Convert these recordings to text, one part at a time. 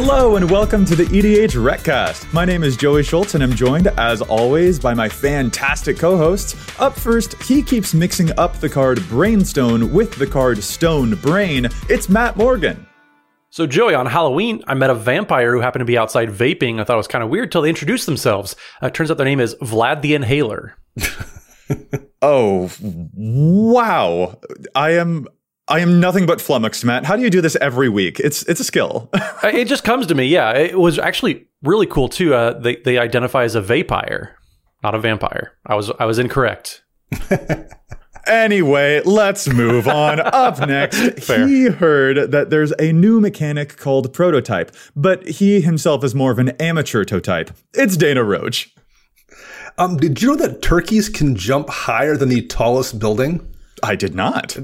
Hello and welcome to the EDH Recast. My name is Joey Schultz and I'm joined, as always, by my fantastic co-hosts. Up first, he keeps mixing up the card Brainstone with the card Stone Brain. It's Matt Morgan. So, Joey, on Halloween, I met a vampire who happened to be outside vaping. I thought it was kind of weird till they introduced themselves. Uh, turns out their name is Vlad the Inhaler. oh, wow. I am I am nothing but flummoxed, Matt. How do you do this every week? It's it's a skill. It just comes to me. Yeah, it was actually really cool too. Uh, they they identify as a vampire, not a vampire. I was I was incorrect. Anyway, let's move on. Up next, Fair. he heard that there's a new mechanic called prototype, but he himself is more of an amateur totype. It's Dana Roach. Um, did you know that turkeys can jump higher than the tallest building? I did not.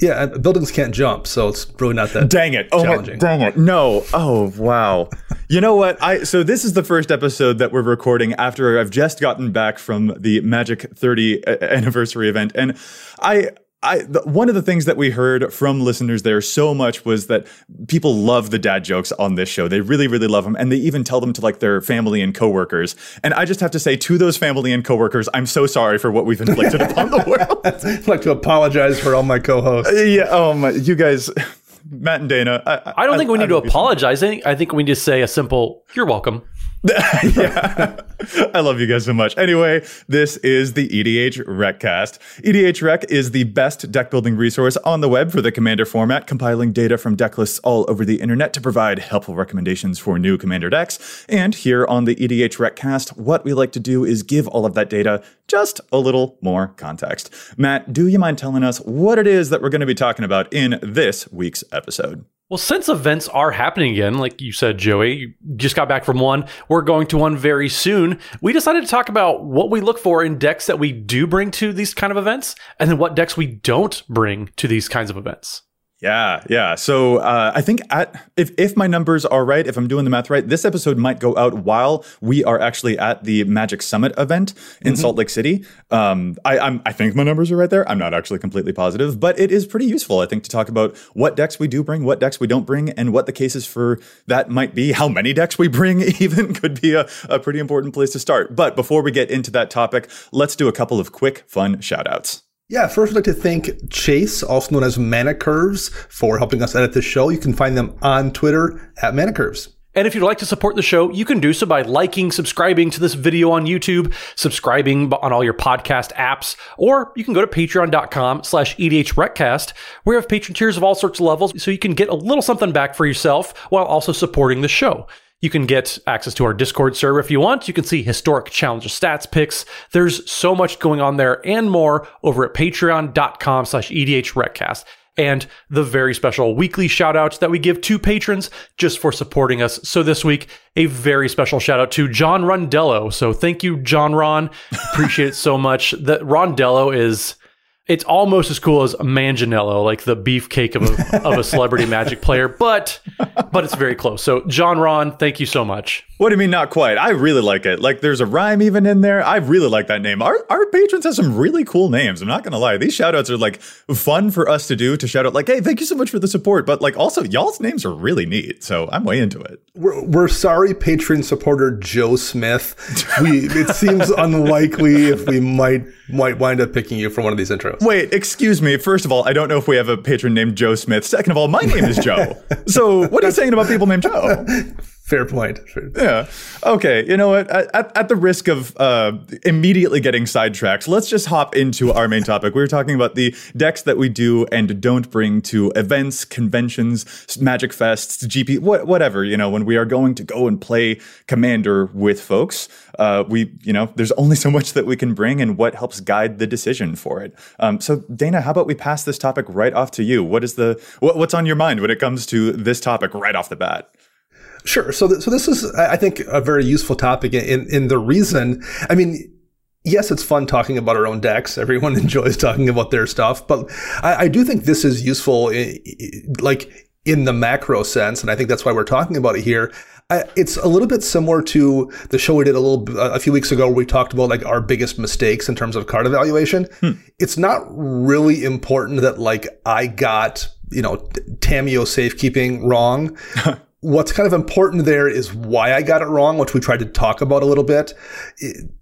Yeah, uh, buildings can't jump, so it's really not that. Dang it! Oh my, dang it! No! Oh wow! you know what? I so this is the first episode that we're recording after I've just gotten back from the Magic 30 uh, anniversary event, and I I the, one of the things that we heard from listeners there so much was that people love the dad jokes on this show. They really, really love them, and they even tell them to like their family and coworkers. And I just have to say to those family and coworkers, I'm so sorry for what we've inflicted upon the world. I'd like to apologize for all my co-hosts. Uh, yeah, oh my, you guys. Matt and Dana. I, I don't think we need I to apologize. I think, I think we need to say a simple "You're welcome." yeah. I love you guys so much. Anyway, this is the EDH Recast. EDH Rec is the best deck building resource on the web for the Commander format, compiling data from deck lists all over the internet to provide helpful recommendations for new Commander decks. And here on the EDH Recast, what we like to do is give all of that data just a little more context. Matt, do you mind telling us what it is that we're going to be talking about in this week's episode? Well, since events are happening again, like you said, Joey, you just got back from one, we're going to one very soon. We decided to talk about what we look for in decks that we do bring to these kind of events, and then what decks we don't bring to these kinds of events. Yeah, yeah. So uh, I think at if if my numbers are right, if I'm doing the math right, this episode might go out while we are actually at the Magic Summit event in mm-hmm. Salt Lake City. Um, I, I'm I think my numbers are right there. I'm not actually completely positive, but it is pretty useful, I think, to talk about what decks we do bring, what decks we don't bring, and what the cases for that might be. How many decks we bring even could be a, a pretty important place to start. But before we get into that topic, let's do a couple of quick, fun shout outs. Yeah, first I'd like to thank Chase, also known as Mana Curves, for helping us edit this show. You can find them on Twitter at Mana Curves. And if you'd like to support the show, you can do so by liking, subscribing to this video on YouTube, subscribing on all your podcast apps, or you can go to patreon.com slash edhrecast, where we have patron tiers of all sorts of levels, so you can get a little something back for yourself while also supporting the show. You can get access to our Discord server if you want. You can see historic challenger stats picks. There's so much going on there and more over at patreon.com slash edhrecast. And the very special weekly shout outs that we give to patrons just for supporting us. So this week, a very special shout out to John Rondello. So thank you, John Ron. Appreciate it so much. That Rondello is it's almost as cool as Manganiello, like the beefcake of a, of a celebrity magic player, but but it's very close. So John Ron, thank you so much. What do you mean not quite? I really like it. Like there's a rhyme even in there. I really like that name. Our our patrons have some really cool names. I'm not gonna lie. These shout outs are like fun for us to do to shout out like, hey, thank you so much for the support. But like also y'all's names are really neat. So I'm way into it. We're, we're sorry, patron supporter Joe Smith. We it seems unlikely if we might might wind up picking you for one of these intros. Wait, excuse me. First of all, I don't know if we have a patron named Joe Smith. Second of all, my name is Joe. so what are you saying about people named Joe? Fair point. Yeah. Okay. You know what? At, at the risk of uh, immediately getting sidetracked, let's just hop into our main topic. We were talking about the decks that we do and don't bring to events, conventions, magic fests, GP, what, whatever. You know, when we are going to go and play Commander with folks, uh, we, you know, there's only so much that we can bring and what helps guide the decision for it. Um, so, Dana, how about we pass this topic right off to you? What is the what, what's on your mind when it comes to this topic right off the bat? Sure. So, th- so this is, I think, a very useful topic. In in the reason, I mean, yes, it's fun talking about our own decks. Everyone enjoys talking about their stuff, but I, I do think this is useful, in, like in the macro sense, and I think that's why we're talking about it here. I, it's a little bit similar to the show we did a little a few weeks ago where we talked about like our biggest mistakes in terms of card evaluation. Hmm. It's not really important that like I got you know Tamiyo safekeeping wrong. what's kind of important there is why I got it wrong, which we tried to talk about a little bit.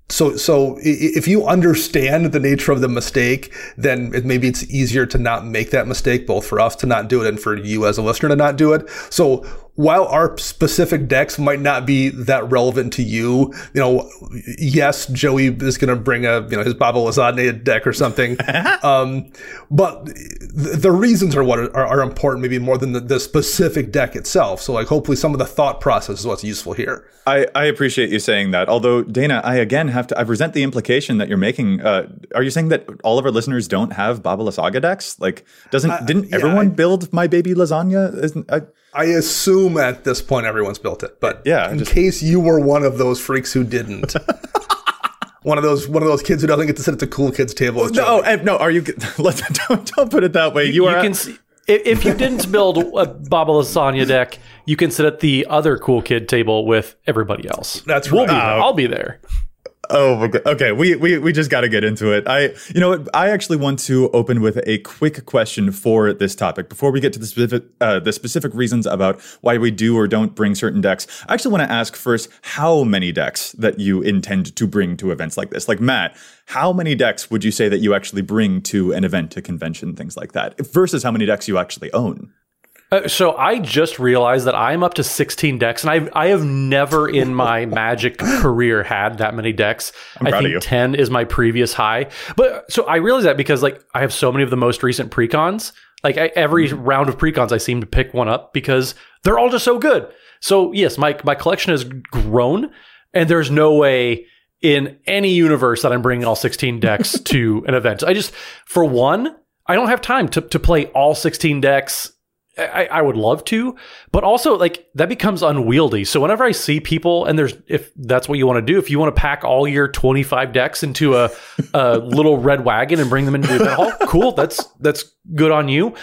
So, so if you understand the nature of the mistake, then it, maybe it's easier to not make that mistake, both for us to not do it and for you as a listener to not do it. So while our specific decks might not be that relevant to you, you know, yes, Joey is going to bring a, you know, his Baba Lasagna deck or something. um, but the reasons are what are, are important, maybe more than the, the, specific deck itself. So like, hopefully some of the thought process is what's useful here. I, I appreciate you saying that. Although Dana, I again have to, I resent the implication that you're making. Uh, are you saying that all of our listeners don't have Baba Lysaga decks? Like, doesn't, uh, didn't yeah, everyone I, build My Baby Lasagna? Isn't, I, I assume at this point everyone's built it, but yeah, in just, case you were one of those freaks who didn't. one of those one of those kids who doesn't get to sit at the cool kids table. No, eh, no. Are you? Let's don't, don't put it that way. You, you are. can see, if you didn't build a Baba Lasagna deck, you can sit at the other cool kid table with everybody else. That's right. We'll be there. I'll be there. Oh, okay. We we we just got to get into it. I, you know. I actually want to open with a quick question for this topic before we get to the specific uh, the specific reasons about why we do or don't bring certain decks. I actually want to ask first how many decks that you intend to bring to events like this. Like Matt, how many decks would you say that you actually bring to an event, a convention, things like that, versus how many decks you actually own? Uh, so I just realized that I'm up to 16 decks, and I I have never in my Magic career had that many decks. I'm I think 10 is my previous high. But so I realized that because like I have so many of the most recent precons. Like I, every mm-hmm. round of precons, I seem to pick one up because they're all just so good. So yes, my my collection has grown, and there's no way in any universe that I'm bringing all 16 decks to an event. I just for one. I don't have time to, to play all 16 decks I, I, would love to, but also like that becomes unwieldy. So whenever I see people, and there's if that's what you want to do, if you want to pack all your 25 decks into a, a little red wagon and bring them into the event hall, cool. That's that's good on you.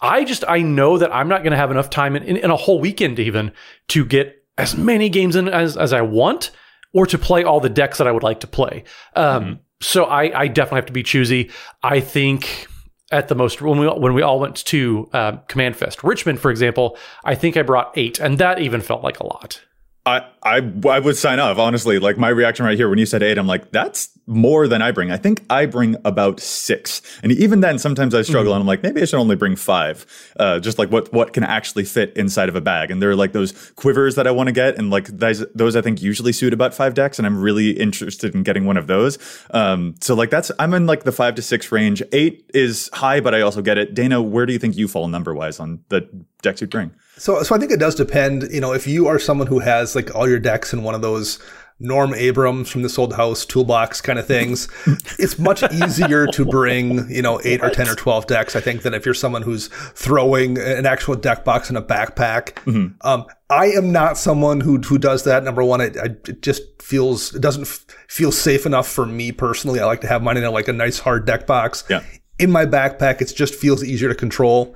I just I know that I'm not going to have enough time in, in, in, a whole weekend even to get as many games in as as I want, or to play all the decks that I would like to play. Um, mm-hmm. So I I definitely have to be choosy. I think at the most when we when we all went to uh, Command Fest. Richmond, for example, I think I brought eight, and that even felt like a lot. I, I I would sign off honestly. Like my reaction right here when you said eight, I'm like, that's more than I bring. I think I bring about six, and even then, sometimes I struggle, mm-hmm. and I'm like, maybe I should only bring five. Uh, just like what what can actually fit inside of a bag, and there are like those quivers that I want to get, and like those those I think usually suit about five decks, and I'm really interested in getting one of those. Um, so like that's I'm in like the five to six range. Eight is high, but I also get it. Dana, where do you think you fall number wise on the decks you bring? So, so I think it does depend. You know, if you are someone who has like all your decks in one of those Norm Abrams from this old house toolbox kind of things, it's much easier to bring, you know, eight or 10 or 12 decks, I think, than if you're someone who's throwing an actual deck box in a backpack. Mm-hmm. Um, I am not someone who, who does that. Number one, it, it just feels, it doesn't f- feel safe enough for me personally. I like to have mine in a, like a nice hard deck box. Yeah. In my backpack, it just feels easier to control.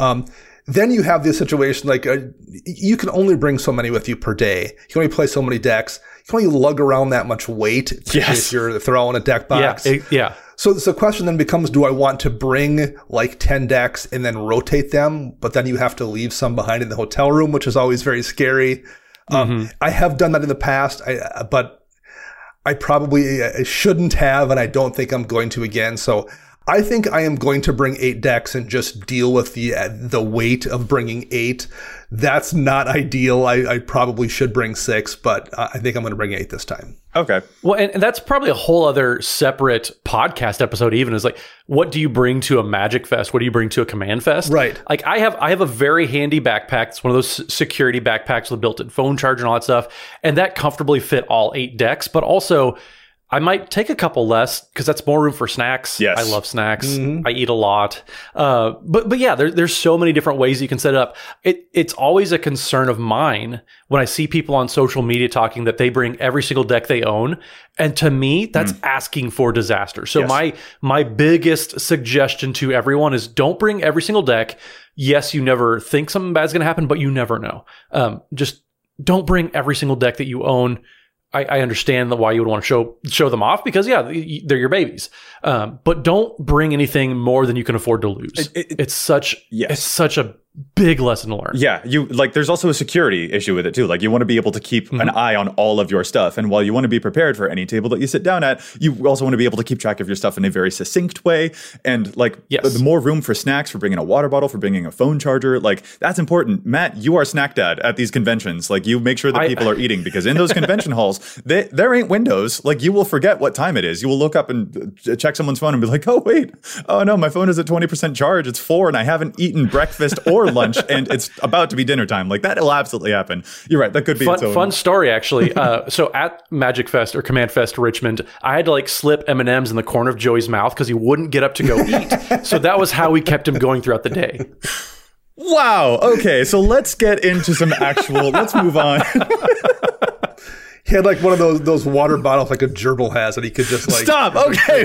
Um, then you have this situation like uh, you can only bring so many with you per day. You can only play so many decks. You can only lug around that much weight yes. if you're throwing a deck box. Yeah, it, yeah. So, so the question then becomes: Do I want to bring like ten decks and then rotate them? But then you have to leave some behind in the hotel room, which is always very scary. Um, mm-hmm. I have done that in the past, I, uh, but I probably uh, shouldn't have, and I don't think I'm going to again. So I think I am going to bring eight decks and just deal with the uh, the weight of bringing eight. That's not ideal. I, I probably should bring six, but I think I'm going to bring eight this time. Okay. Well, and, and, that's probably a whole other separate podcast episode. Even is like, what do you bring to a Magic Fest? What do you bring to a Command Fest? Right. Like, I have I have a very handy backpack. It's one of those security backpacks with built-in phone charger and all that stuff, and that comfortably fit all eight decks. But also I might take a couple less because that's more room for snacks. Yes. I love snacks. Mm-hmm. I eat a lot. Uh, but but yeah, there, there's so many different ways you can set it up. It, it's always a concern of mine when I see people on social media talking that they bring every single deck they own. And to me, that's mm. asking for disaster. So yes. my my biggest suggestion to everyone is don't bring every single deck. Yes, you never think something bad's going to happen, but you never know. Um, just don't bring every single deck that you own I, I understand why you would want to show show them off because yeah, they're your babies. Um, but don't bring anything more than you can afford to lose. It, it, it's such yes. it's such a big lesson to learn. Yeah, you like there's also a security issue with it too. Like you want to be able to keep mm-hmm. an eye on all of your stuff. And while you want to be prepared for any table that you sit down at, you also want to be able to keep track of your stuff in a very succinct way. And like yes. the more room for snacks, for bringing a water bottle, for bringing a phone charger, like that's important. Matt, you are snack dad at these conventions. Like you make sure that I, people are eating because in those convention halls, they, there ain't windows. Like you will forget what time it is. You will look up and uh, check someone's phone and be like, oh wait, oh no, my phone is at 20% charge. It's four and I haven't eaten breakfast or lunch and it's about to be dinner time. Like that will absolutely happen. You're right. That could be fun, fun story actually. uh, so at Magic Fest or Command Fest Richmond, I had to like slip M and M's in the corner of Joey's mouth because he wouldn't get up to go eat. so that was how we kept him going throughout the day. Wow. Okay. So let's get into some actual. let's move on. he had like one of those those water bottles like a gerbil has, and he could just like stop. Okay,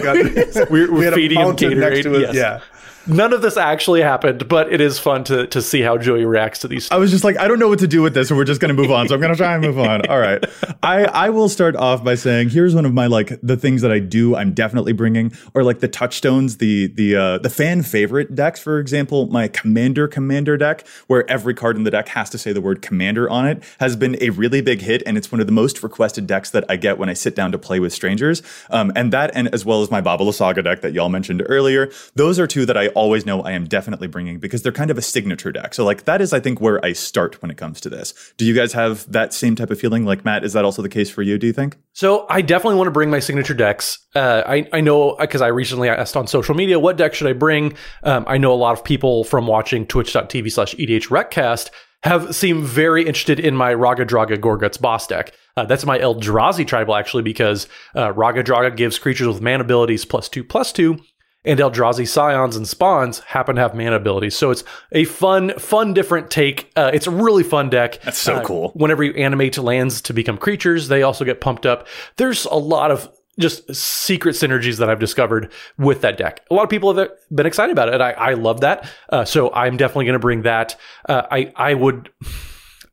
we're, we're feeding him Gatorade. Yes. Yeah, None of this actually happened, but it is fun to to see how Joey reacts to these. I was just like, I don't know what to do with this, so we're just going to move on. So I'm going to try and move on. All right. I I will start off by saying here's one of my like the things that I do. I'm definitely bringing, or like the touchstones, the the uh, the fan favorite decks. For example, my Commander Commander deck, where every card in the deck has to say the word Commander on it, has been a really big hit, and it's one of the most requested decks that I get when I sit down to play with strangers. Um, and that, and as well as my Baba Lysaga deck that y'all mentioned earlier, those are two that I always know I am definitely bringing because they're kind of a signature deck. So like that is I think where I start when it comes to this. Do you guys have that same type of feeling? Like Matt, is that also the case for you? Do you think? So I definitely want to bring my signature decks. Uh, I I know because I recently asked on social media what deck should I bring. Um, I know a lot of people from watching twitch.tv slash edhrecast have seemed very interested in my Raga Draga Gorguts boss deck. Uh, that's my Eldrazi tribal actually because uh, Raga Draga gives creatures with man abilities plus two plus two, and Eldrazi Scions and Spawns happen to have mana abilities. So it's a fun, fun, different take. Uh, it's a really fun deck. That's so uh, cool. Whenever you animate lands to become creatures, they also get pumped up. There's a lot of just secret synergies that I've discovered with that deck. A lot of people have been excited about it. I, I love that. Uh, so I'm definitely going to bring that. Uh, I, I would.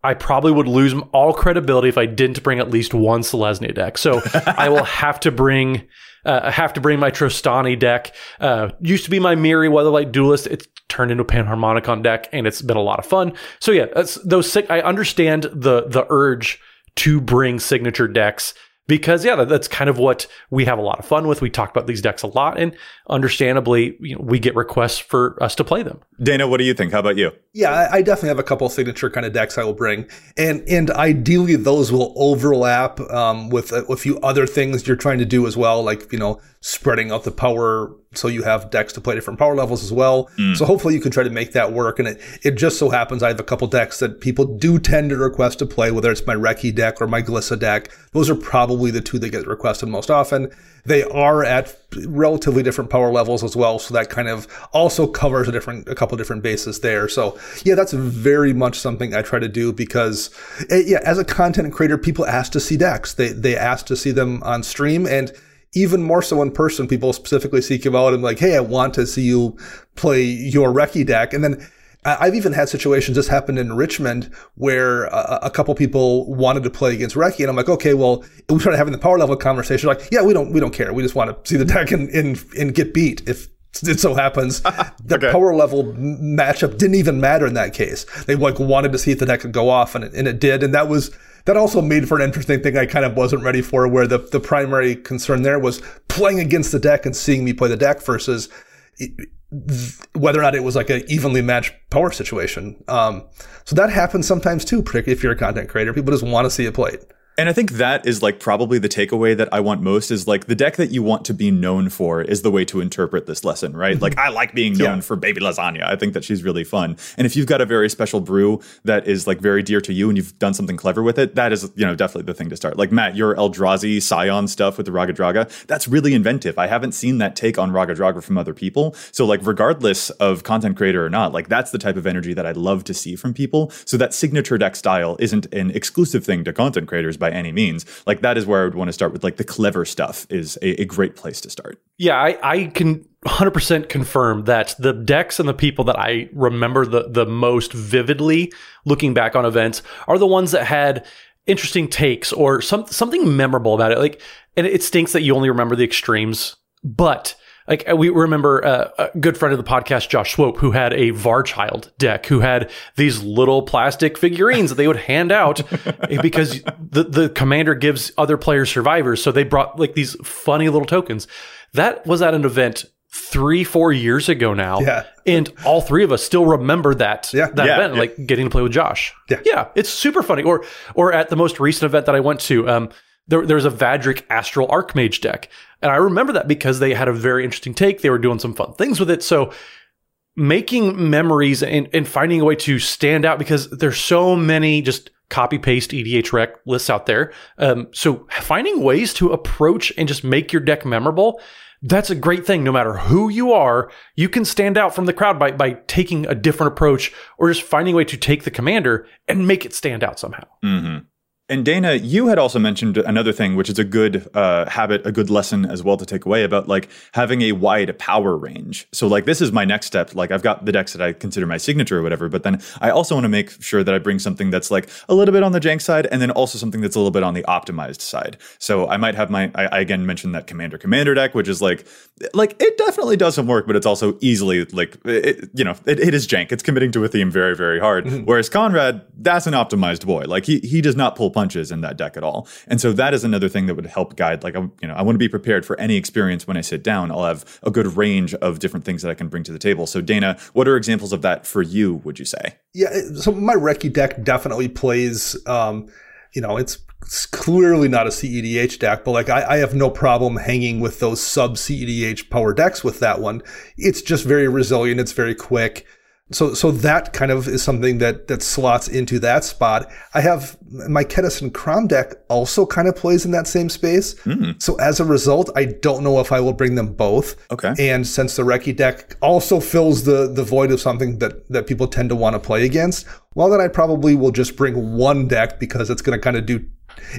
I probably would lose all credibility if I didn't bring at least one Selesnya deck. So I will have to bring uh, I have to bring my Trostani deck. Uh, used to be my Mirri Weatherlight Duelist. It's turned into a Panharmonicon deck, and it's been a lot of fun. So yeah, those. I understand the the urge to bring signature decks because yeah, that's kind of what we have a lot of fun with. We talk about these decks a lot, and understandably, you know, we get requests for us to play them. Dana, what do you think? How about you? Yeah, I definitely have a couple signature kind of decks I will bring, and and ideally those will overlap um, with a, a few other things you're trying to do as well, like you know spreading out the power so you have decks to play different power levels as well. Mm. So hopefully you can try to make that work. And it, it just so happens I have a couple decks that people do tend to request to play, whether it's my Reki deck or my Glissa deck. Those are probably the two that get requested most often. They are at relatively different power levels as well, so that kind of also covers a different, a couple different bases there. So yeah, that's very much something I try to do because eh, yeah, as a content creator, people ask to see decks. They they ask to see them on stream and even more so in person, people specifically seek you out and like, hey, I want to see you play your Reki deck. And then I've even had situations, this happened in Richmond, where a, a couple people wanted to play against Reki, and I'm like, okay, well, we started having the power level conversation. Like, yeah, we don't, we don't care. We just want to see the deck and, and, and get beat if it so happens the okay. power level matchup didn't even matter in that case. They like wanted to see if the deck could go off, and it, and it did, and that was that also made for an interesting thing I kind of wasn't ready for, where the, the primary concern there was playing against the deck and seeing me play the deck versus whether or not it was like an evenly matched power situation. Um, so that happens sometimes too, particularly if you're a content creator. People just want to see it played. And I think that is like probably the takeaway that I want most is like the deck that you want to be known for is the way to interpret this lesson, right? Mm-hmm. Like I like being known yeah. for baby lasagna. I think that she's really fun. And if you've got a very special brew that is like very dear to you and you've done something clever with it, that is, you know, definitely the thing to start. Like Matt, your Eldrazi Scion stuff with the Raga Draga, that's really inventive. I haven't seen that take on Raga Draga from other people. So like regardless of content creator or not, like that's the type of energy that I love to see from people. So that signature deck style isn't an exclusive thing to content creators by any means like that is where I would want to start with like the clever stuff is a, a great place to start. Yeah, I, I can 100% confirm that the decks and the people that I remember the, the most vividly looking back on events are the ones that had interesting takes or some, something memorable about it. Like, and it stinks that you only remember the extremes, but like uh, we remember uh, a good friend of the podcast, Josh Swope, who had a Varchild deck, who had these little plastic figurines that they would hand out because the the commander gives other players survivors. So they brought like these funny little tokens. That was at an event three, four years ago now. Yeah. And all three of us still remember that Yeah. that Yeah, event, yeah. like getting to play with Josh. Yeah. Yeah. It's super funny. Or or at the most recent event that I went to, um, there, a Vadrik Astral Archmage deck. And I remember that because they had a very interesting take. They were doing some fun things with it. So making memories and, and finding a way to stand out because there's so many just copy paste EDH rec lists out there. Um, so finding ways to approach and just make your deck memorable. That's a great thing. No matter who you are, you can stand out from the crowd by, by taking a different approach or just finding a way to take the commander and make it stand out somehow. hmm And Dana, you had also mentioned another thing, which is a good uh, habit, a good lesson as well to take away about like having a wide power range. So like this is my next step. Like I've got the decks that I consider my signature or whatever, but then I also want to make sure that I bring something that's like a little bit on the jank side, and then also something that's a little bit on the optimized side. So I might have my I, I again mentioned that commander commander deck, which is like like it definitely does some work, but it's also easily like it, you know it, it is jank. It's committing to a theme very very hard. Whereas Konrad, that's an optimized boy. Like he he does not pull punches in that deck at all. And so that is another thing that would help guide. Like I, you know, I want to be prepared for any experience when I sit down. I'll have a good range of different things that I can bring to the table. So Dana, what are examples of that for you? Would you say? Yeah, so my Reki deck definitely plays. Um, you know, it's, it's clearly not a CEDH deck, but like I, I have no problem hanging with those sub CEDH power decks with that one. It's just very resilient. It's very quick. So, so that kind of is something that that slots into that spot. I have my Kedison Crom deck also kind of plays in that same space. Hmm. So as a result, I don't know if I will bring them both. Okay. And since the Reki deck also fills the the void of something that that people tend to want to play against, well, then I probably will just bring one deck because it's going to kind of do.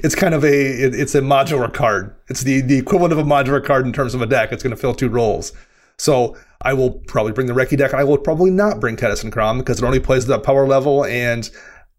It's kind of a it- it's a modular card. It's the the equivalent of a modular card in terms of a deck. It's going to fill two roles. So I will probably bring the Reki deck. and I will probably not bring Kedison Crom because it only plays at that power level, and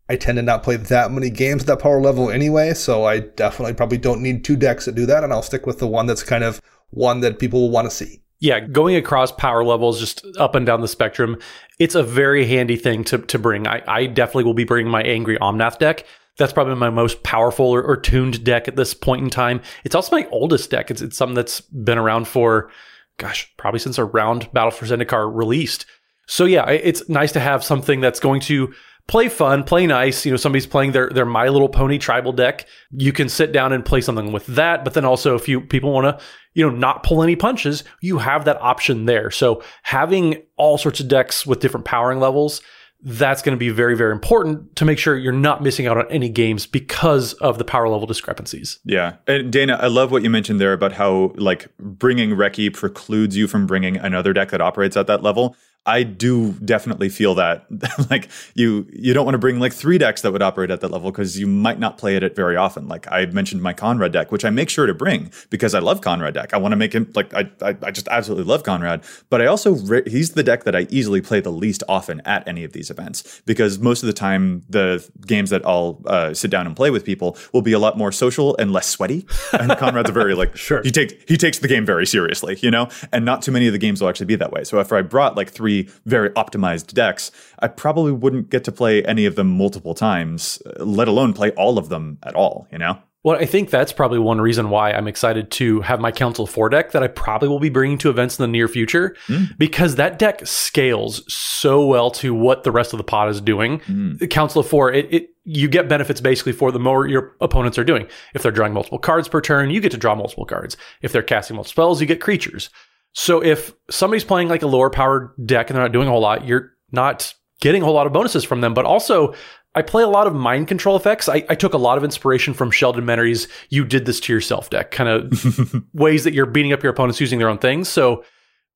I tend to not play that many games at that power level anyway. So I definitely probably don't need two decks that do that, and I'll stick with the one that's kind of one that people will want to see. Yeah, going across power levels, just up and down the spectrum, it's a very handy thing to, to bring. I, I definitely will be bringing my Angry Omnath deck. That's probably my most powerful or, or tuned deck at this point in time. It's also my oldest deck. It's, it's something that's been around for, gosh, probably since around Battle for Zendikar released. So yeah, it's nice to have something that's going to play fun, play nice. You know, somebody's playing their their My Little Pony tribal deck. You can sit down and play something with that. But then also, if you people want to, you know, not pull any punches, you have that option there. So having all sorts of decks with different powering levels. That's going to be very, very important to make sure you're not missing out on any games because of the power level discrepancies. Yeah. And Dana, I love what you mentioned there about how like bringing Reki precludes you from bringing another deck that operates at that level. I do definitely feel that like you you don't want to bring like three decks that would operate at that level because you might not play it very often. Like I mentioned my Konrad deck, which I make sure to bring because I love Konrad deck. I want to make him like I, I I just absolutely love Konrad, but I also re- he's the deck that I easily play the least often at any of these events because most of the time the games that I'll uh, sit down and play with people will be a lot more social and less sweaty. And Konrad's a very like Sure. he takes he takes the game very seriously, you know, and not too many of the games will actually be that way. So if I brought like three very optimized decks, I probably wouldn't get to play any of them multiple times, let alone play all of them at all, you know. Well, I think that's probably one reason why I'm excited to have my Council 4 deck that I probably will be bringing to events in the near future hmm. because that deck scales so well to what the rest of the pod is doing. The Council of 4, it, it you get benefits basically for the more your opponents are doing. If they're drawing multiple cards per turn, you get to draw multiple cards. If they're casting multiple spells, you get creatures. So if somebody's playing like a lower powered deck and they're not doing a whole lot, you're not getting a whole lot of bonuses from them. But also, I play a lot of mind control effects. I, I took a lot of inspiration from Sheldon Menery's "You Did This to Yourself" deck, kind of ways that you're beating up your opponents using their own things. So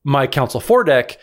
my Council Four deck,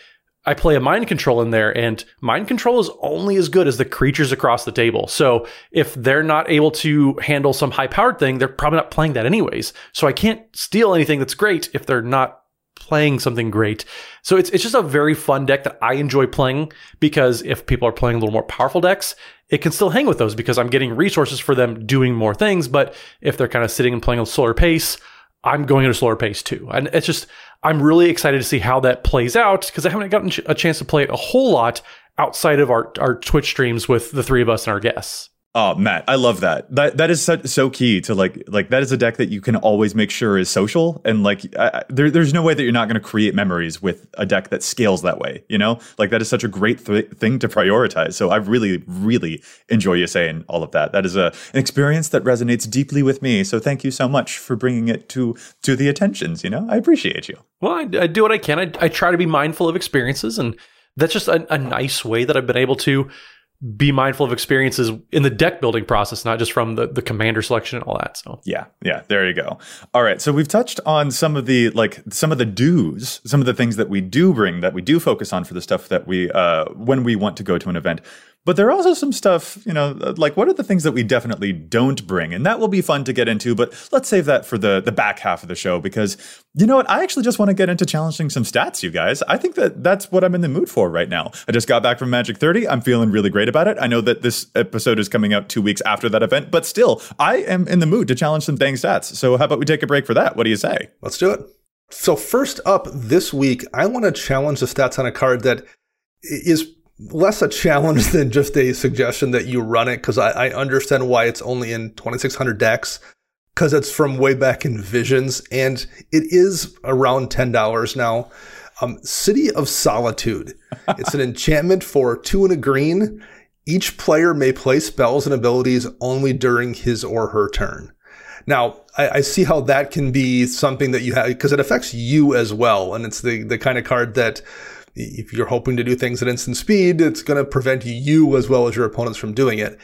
I play a mind control in there, and mind control is only as good as the creatures across the table. So if they're not able to handle some high powered thing, they're probably not playing that anyways. So I can't steal anything that's great if they're not playing something great. So it's it's just a very fun deck that I enjoy playing because if people are playing a little more powerful decks, it can still hang with those because I'm getting resources for them doing more things. But if they're kind of sitting and playing a slower pace, I'm going at a slower pace too. And it's just, I'm really excited to see how that plays out because I haven't gotten a chance to play it a whole lot outside of our, our Twitch streams with the three of us and our guests. Oh, Matt, I love that. That that is so, so key to like like that is a deck that you can always make sure is social and like I, there, there's no way that you're not going to create memories with a deck that scales that way. You know, like that is such a great th- thing to prioritize. So I really really enjoy you saying all of that. That is a an experience that resonates deeply with me. So thank you so much for bringing it to to the attentions. You know, I appreciate you. Well, I, I do what I can. I, I try to be mindful of experiences and that's just a, a nice way that I've been able to be mindful of experiences in the deck building process, not just from the, the commander selection and all that. So yeah, yeah, there you go. All right, so we've touched on some of the like some of the do's, some of the things that we do bring that we do focus on for the stuff that we uh, when we want to go to an event. But there are also some stuff, you know, uh, like what are the things that we definitely don't bring? And that will be fun to get into, but let's save that for the the back half of the show because you know what? I actually just want to get into challenging some stats, you guys. I think that that's what I'm in the mood for right now. I just got back from Magic 30. I'm feeling really great about it. I know that this episode is coming out 2 weeks after that event, but still, I am in the mood to challenge some dang stats. So how about we take a break for that? What do you say? Let's do it. So first up this week, I want to challenge the stats on a card that is less a challenge than just a suggestion that you run it because I, I, understand why it's only in 2600 decks because it's from way back in Visions and it is around $10 now. Um, City of Solitude. it's an enchantment for two and a green. Each player may play spells and abilities only during his or her turn. Now, I, I see how that can be something that you have because it affects you as well. And it's the, the kind of card that if you're hoping to do things at instant speed, it's going to prevent you as well as your opponents from doing it.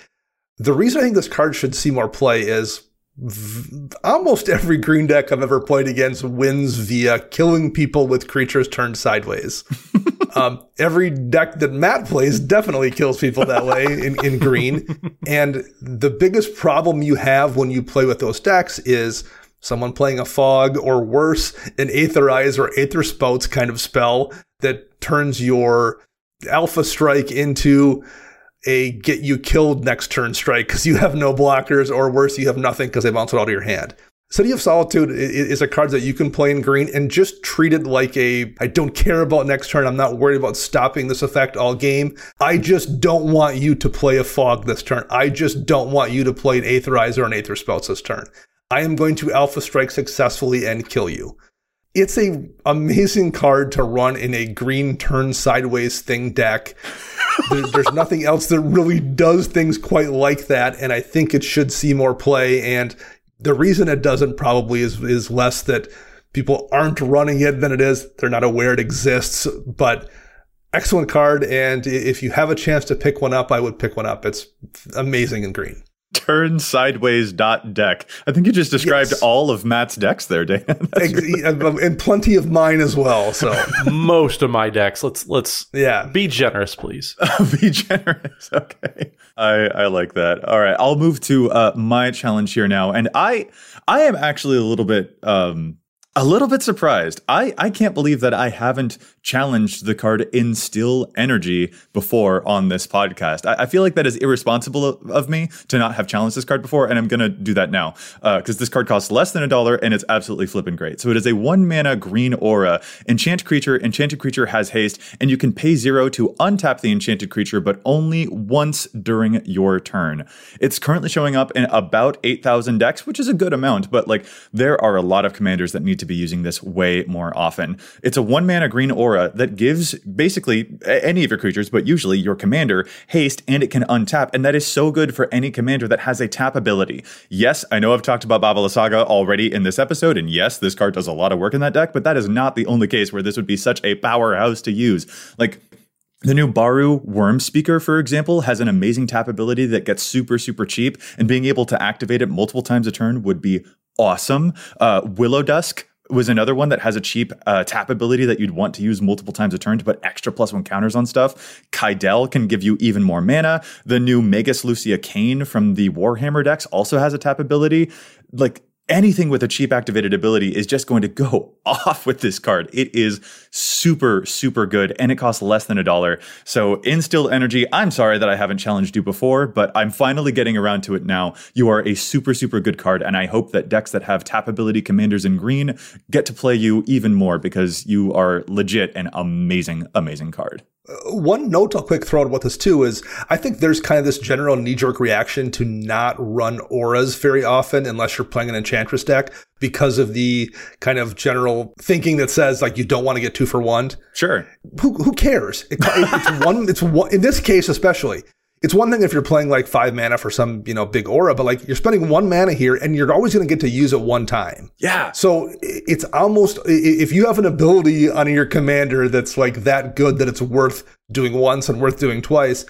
The reason I think this card should see more play is v- almost every green deck I've ever played against wins via killing people with creatures turned sideways. um, every deck that Matt plays definitely kills people that way in, in green. And the biggest problem you have when you play with those decks is someone playing a fog or worse, an aetherize or aether spouts kind of spell that turns your alpha strike into a get you killed next turn strike because you have no blockers or worse, you have nothing because they bounce it out of your hand. City of Solitude is a card that you can play in green and just treat it like a I don't care about next turn. I'm not worried about stopping this effect all game. I just don't want you to play a fog this turn. I just don't want you to play an Aetherizer or an Aether Spouts this turn. I am going to Alpha Strike successfully and kill you. It's a amazing card to run in a green turn sideways thing deck. there, there's nothing else that really does things quite like that, and I think it should see more play. And the reason it doesn't probably is is less that people aren't running it than it is they're not aware it exists. But excellent card, and if you have a chance to pick one up, I would pick one up. It's amazing in green turn sideways dot deck. I think you just described yes. all of Matt's decks there, Dan. really- and plenty of mine as well. So most of my decks. Let's let's yeah be generous, please. be generous. Okay, I I like that. All right, I'll move to uh, my challenge here now, and I I am actually a little bit um a little bit surprised. I, I can't believe that I haven't challenged the card Instill Energy before on this podcast. I, I feel like that is irresponsible of, of, me to not have challenged this card before, and I'm going to do that now because uh, this card costs less than a dollar and it's absolutely flipping great. So it is a one mana green aura. Enchant creature. Enchanted creature has haste, and you can pay zero to untap the enchanted creature, but only once during your turn. It's currently showing up in about 8,000 decks, which is a good amount, but like there are a lot of commanders that need to be using this way more often. It's a one mana green aura that gives basically any of your creatures, but usually your commander, haste and it can untap. And that is so good for any commander that has a tap ability. Yes, I know I've talked about Baba Lysaga already in this episode. And yes, this card does a lot of work in that deck, but that is not the only case where this would be such a powerhouse to use. Like, the new Baru Wurmspeaker, for example, has an amazing tap ability that gets super, super cheap, and being able to activate it multiple times a turn would be awesome. Uh, Willowdusk was another one that has a cheap uh, tap ability that you'd want to use multiple times a turn to put extra plus one counters on stuff. Kydele can give you even more mana. The new Magus Lucea Kane from the Warhammer decks also has a tap ability. Like anything with a cheap activated ability is just going to go off with this card. It is super, super good and it costs less than a dollar. So, Instill Energy, I'm sorry that I haven't challenged you before, but I'm finally getting around to it now. You are a super, super good card, and I hope that decks that have tap ability commanders in green get to play you even more because you are legit an amazing, amazing card. One note I'll quick throw out about this too is I think there's kind of this general knee jerk reaction to not run auras very often unless you're playing an enchantress deck because of the kind of general thinking that says like you don't want to get two for one. Sure. Who, who cares? It, it's one. It's one in this case especially it's one thing if you're playing like five mana for some, you know, big aura, but like you're spending one mana here and you're always going to get to use it one time. Yeah. So it's almost, if you have an ability on your commander that's like that good that it's worth doing once and worth doing twice,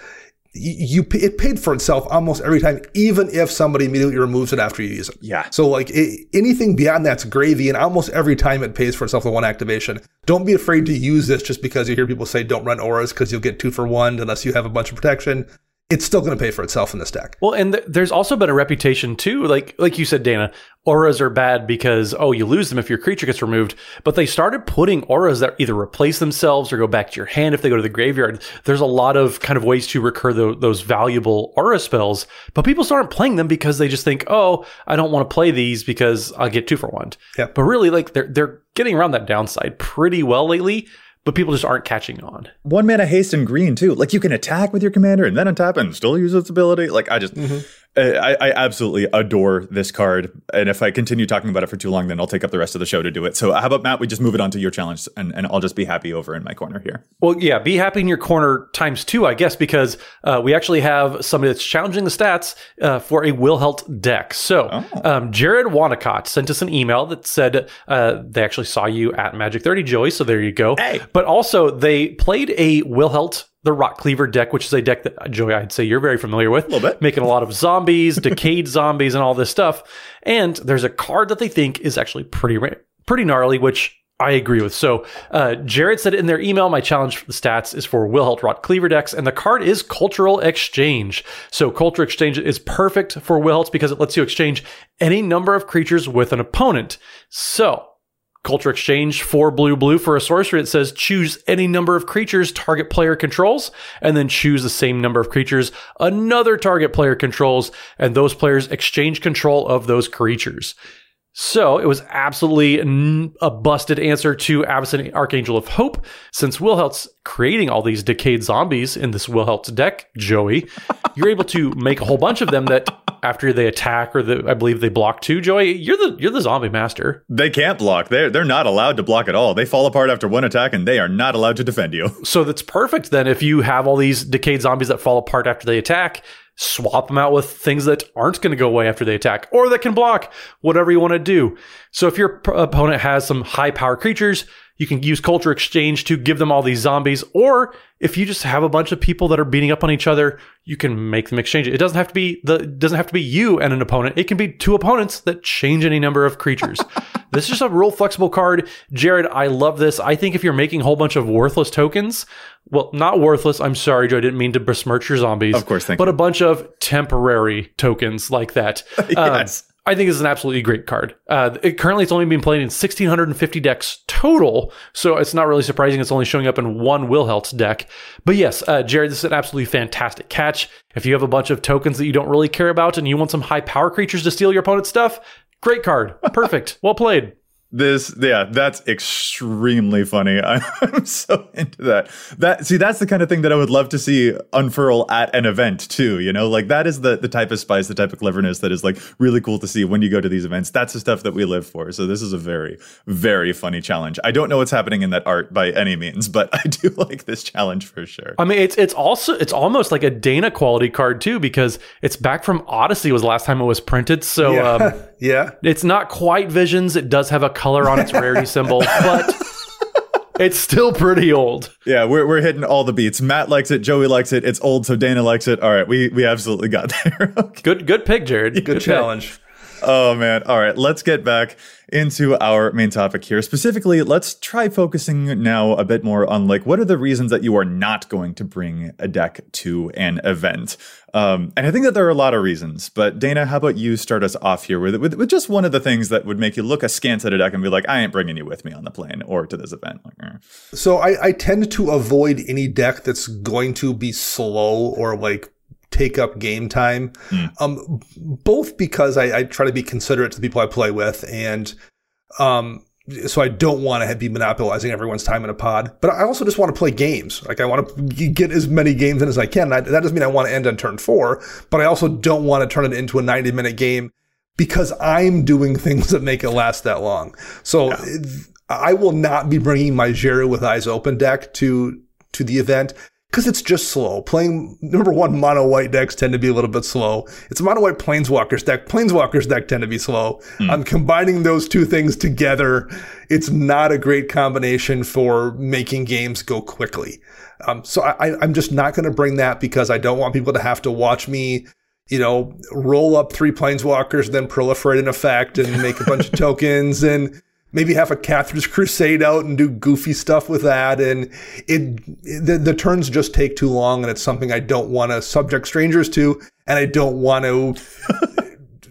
you, it paid for itself almost every time, even if somebody immediately removes it after you use it. Yeah. So like it, anything beyond that's gravy, and almost every time it pays for itself with one activation. Don't be afraid to use this just because you hear people say don't run auras because you'll get two for one unless you have a bunch of protection it's still going to pay for itself in this deck. Well, and th- there's also been a reputation too, like like you said, Dana. Auras are bad because oh, you lose them if your creature gets removed. But they started putting auras that either replace themselves or go back to your hand if they go to the graveyard. There's a lot of kind of ways to recur the, those valuable aura spells, but people aren't playing them because they just think, oh, I don't want to play these because I'll get two for one. Yeah. But really, like they're they're getting around that downside pretty well lately but people just aren't catching on. One mana haste and green too. Like you can attack with your commander and then untap and still use its ability. Like I just mm-hmm. I, I, absolutely adore this card, and if I continue talking about it for too long, then I'll take up the rest of the show to do it. So, how about Matt? We just move it on to your challenge, and, and I'll just be happy over in my corner here. Well, yeah, be happy in your corner times two, I guess, because uh, we actually have somebody that's challenging the stats uh, for a Wilhelt deck. So, oh. um, Jared Wanacott sent us an email that said uh, they actually saw you at Magic Thirty, Joey. So there you go. Hey. But also they played a Wilhelt the Rotcleaver deck, which is a deck that Joey, I'd say you're very familiar with. A little bit. Making a lot of zombies, decayed zombies, and all this stuff. And there's a card that they think is actually pretty pretty gnarly, which I agree with. So uh, Jared said in their email, my challenge for the stats is for Wilhelt Rotcleaver decks, and the card is Cultural Exchange. So Cultural Exchange is perfect for Wilhelts because it lets you exchange any number of creatures with an opponent. So Culture Exchange for blue blue for a sorcery. It says choose any number of creatures target player controls, and then choose the same number of creatures another target player controls, and those players exchange control of those creatures. So it was absolutely a busted answer to Avacyn Archangel of Hope, since Wilhelt's creating all these decayed zombies in this Wilhelt's deck, Joey. You're able to make a whole bunch of them that after they attack or the, I believe they block too. Joey, you're the you're the zombie master. They can't block. They're they're not allowed to block at all. They fall apart after one attack and they are not allowed to defend you. So that's perfect then if you have all these decayed zombies that fall apart after they attack swap them out with things that aren't going to go away after they attack or that can block whatever you want to do. So if your opponent has some high power creatures, you can use culture exchange to give them all these zombies. Or if you just have a bunch of people that are beating up on each other, you can make them exchange it. It doesn't have to be the doesn't have to be you and an opponent. It can be two opponents that change any number of creatures. this is just a real flexible card. Jared, I love this. I think if you're making a whole bunch of worthless tokens, well, not worthless. I'm sorry, Joe. I didn't mean to besmirch your zombies. Of course, thank but you. a bunch of temporary tokens like that. yes. Um, I think is an absolutely great card. Uh, it, currently, it's only being played in 1,650 decks total, so it's not really surprising it's only showing up in one Wilhelt's deck. But yes, uh, Jared, this is an absolutely fantastic catch. If you have a bunch of tokens that you don't really care about and you want some high power creatures to steal your opponent's stuff, great card. Perfect. well played. This, yeah, that's extremely funny. I'm so into that. That see, that's the kind of thing that I would love to see unfurl at an event too. You know, like that is the the type of spice, the type of cleverness that is like really cool to see when you go to these events. That's the stuff that we live for. So this is a very, very funny challenge. I don't know what's happening in that art by any means, but I do like this challenge for sure. I mean, it's it's also it's almost like a Dana quality card too because it's back from Odyssey was the last time it was printed. So yeah, um, yeah. it's not quite Visions. It does have a color on its rarity symbol, but it's still pretty old. Yeah, we're, we're hitting all the beats. Matt likes it, Joey likes it. It's old, so Dana likes it. All right, we we absolutely got there. okay. Good good pick, Jared. Good, good challenge. Pick. Oh man. All right, let's get back into our main topic here. Specifically, let's try focusing now a bit more on like what are the reasons that you are not going to bring a deck to an event. Um, and I think that there are a lot of reasons. But Dana, how about you start us off here with, with with just one of the things that would make you look askance at a deck and be like, I ain't bringing you with me on the plane or to this event. Like, eh. So I, I tend to avoid any deck that's going to be slow or like take up game time. Mm. Um, both because I, I, try to be considerate to the people I play with, and um, so I don't want to be monopolizing everyone's time in a pod. But I also just want to play games. Like I want to get as many games in as I can. I, that doesn't mean I want to end on turn four, but I also don't want to turn it into a ninety minute game because I'm doing things that make it last that long. So. Yeah. I will not be bringing my Zhero with Eyes Open deck to to the event because it's just slow. Playing number one mono white decks tend to be a little bit slow. It's a mono white planeswalkers deck. Planeswalkers deck tend to be slow. Mm. I'm combining those two things together. It's not a great combination for making games go quickly. Um, so I, I'm just not going to bring that because I don't want people to have to watch me you know, roll up three planeswalkers, then proliferate an effect and make a bunch of tokens and maybe have a Cathars' Crusade out and do goofy stuff with that. And it, the, the turns just take too long, and it's something I don't want to subject strangers to, and I don't want to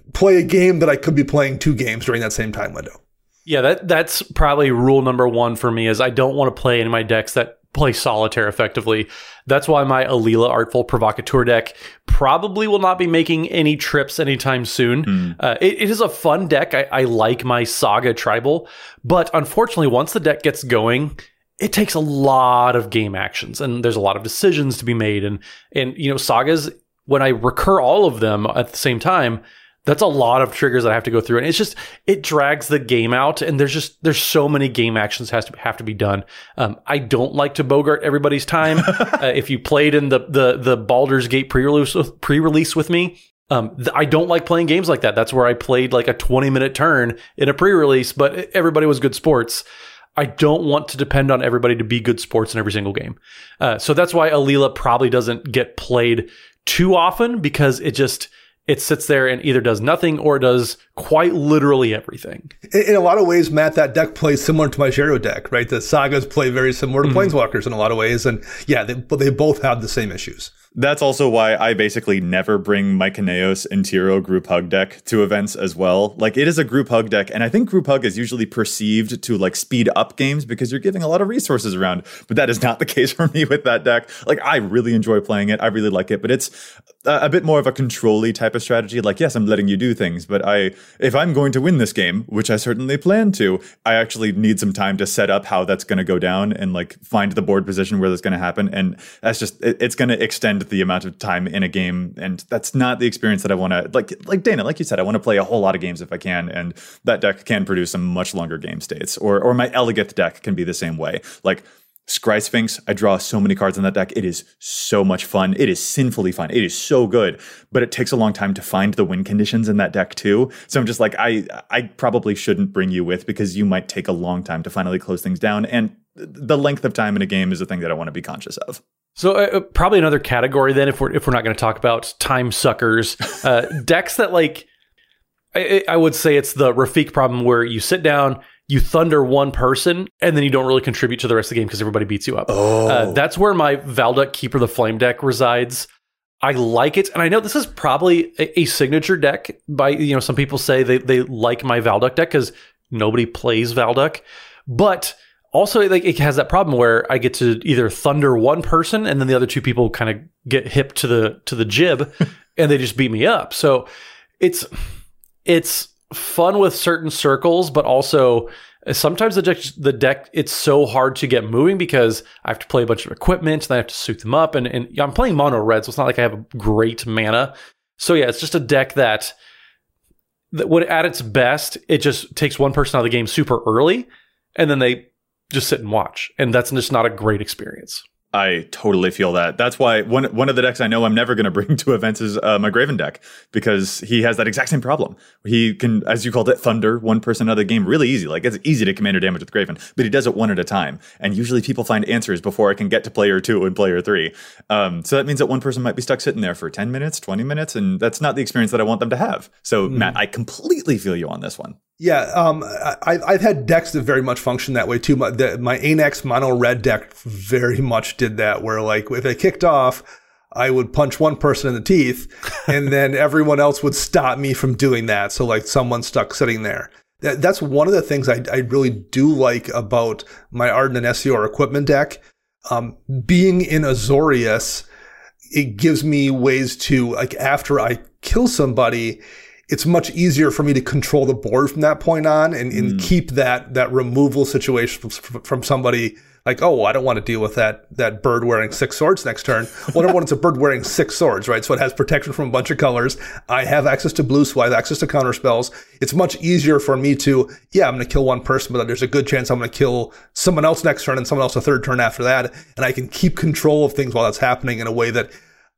play a game that I could be playing two games during that same time window. Yeah, that that's probably rule number one for me is I don't want to play in my decks that play solitaire effectively. That's why my Alela Artful Provocateur deck probably will not be making any trips anytime soon. Mm. Uh, it, it is a fun deck. I, I like my Saga Tribal, but unfortunately, once the deck gets going, it takes a lot of game actions and there's a lot of decisions to be made. And, and, you know, sagas, when I recur all of them at the same time, that's a lot of triggers that I have to go through, and it's just it drags the game out. And there's just there's so many game actions has to have to be done. Um, I don't like to bogart everybody's time. uh, if you played in the the the Baldur's Gate pre-release pre-release with me, um, th- I don't like playing games like that. That's where I played like a 20 minute turn in a pre-release, but everybody was good sports. I don't want to depend on everybody to be good sports in every single game. Uh, so that's why Alela probably doesn't get played too often because it just it sits there and either does nothing or does quite literally everything. In, in, a lot of ways, Matt, that deck plays similar to my Zhero deck, right? The sagas play very similar to mm-hmm. Planeswalkers in a lot of ways. And yeah, they, but they both have the same issues. That's also why I basically never bring my Kynaios Tiro group hug deck to events as well. Like it is a group hug deck, and I think group hug is usually perceived to like speed up games because you're giving a lot of resources around. But that is not the case for me with that deck. Like I really enjoy playing it, I really like it, but it's a, a bit more of a controlly type of strategy. Like yes, I'm letting you do things, but I if I'm going to win this game, which I certainly plan to, I actually need some time to set up how that's going to go down and like find the board position where that's going to happen, and that's just it, it's going to extend the amount of time in a game and that's not the experience that I want to like like Dana like you said I want to play a whole lot of games if I can and that deck can produce some much longer game states or or my Eligeth deck can be the same way like Scry Sphinx, I draw so many cards in that deck. It is so much fun. It is sinfully fun. It is so good, but it takes a long time to find the win conditions in that deck too. So I'm just like, I I probably shouldn't bring you with because you might take a long time to finally close things down. And the length of time in a game is a thing that I want to be conscious of. So uh, uh, probably another category then, if we're if we're not going to talk about time suckers, uh, decks that like I, I, would say it's the Rafiq problem where you sit down, you thunder one person, and then you don't really contribute to the rest of the game because everybody beats you up. Oh. Uh, that's where my Valduk Keeper the Flame deck resides. I like it, and I know this is probably a, a signature deck. By you know, some people say they they like my Valduk deck because nobody plays Valduk, but also like it has that problem where I get to either thunder one person and then the other two people kind of get hip to the to the jib and they just beat me up. So it's it's fun with certain circles, but also uh, sometimes the deck the deck it's so hard to get moving because I have to play a bunch of equipment and I have to suit them up and, and I'm playing mono red, so it's not like I have a great mana. So yeah, it's just a deck that that when at its best, it just takes one person out of the game super early, and then they just sit and watch. And that's just not a great experience. I totally feel that. That's why one one of the decks I know I'm never going to bring to events is uh, my Graven deck because he has that exact same problem. He can, as you called it, thunder one person out of the game really easy. Like it's easy to commander damage with Graven, but he does it one at a time. And usually people find answers before I can get to player two and player three. Um, so that means that one person might be stuck sitting there for 10 minutes, 20 minutes, and that's not the experience that I want them to have. So mm. Matt, I completely feel you on this one. Yeah, um, I, have had decks that very much function that way too. My, the, my Anax mono red deck very much did that, where like if I kicked off, I would punch one person in the teeth, and then everyone else would stop me from doing that. So like someone stuck sitting there. That, that's one of the things I, I really do like about my Ardenn and SCR equipment deck. Um, being in Azorius, it gives me ways to like after I kill somebody it's much easier for me to control the board from that point on and, and mm. keep that that removal situation from, from somebody like, oh, I don't want to deal with that that bird wearing six swords next turn. Well, number one, it's a bird wearing six swords, right? So it has protection from a bunch of colors. I have access to blue, so I have access to counter spells. It's much easier for me to, yeah, I'm going to kill one person, but there's a good chance I'm going to kill someone else next turn and someone else a third turn after that, and I can keep control of things while that's happening in a way that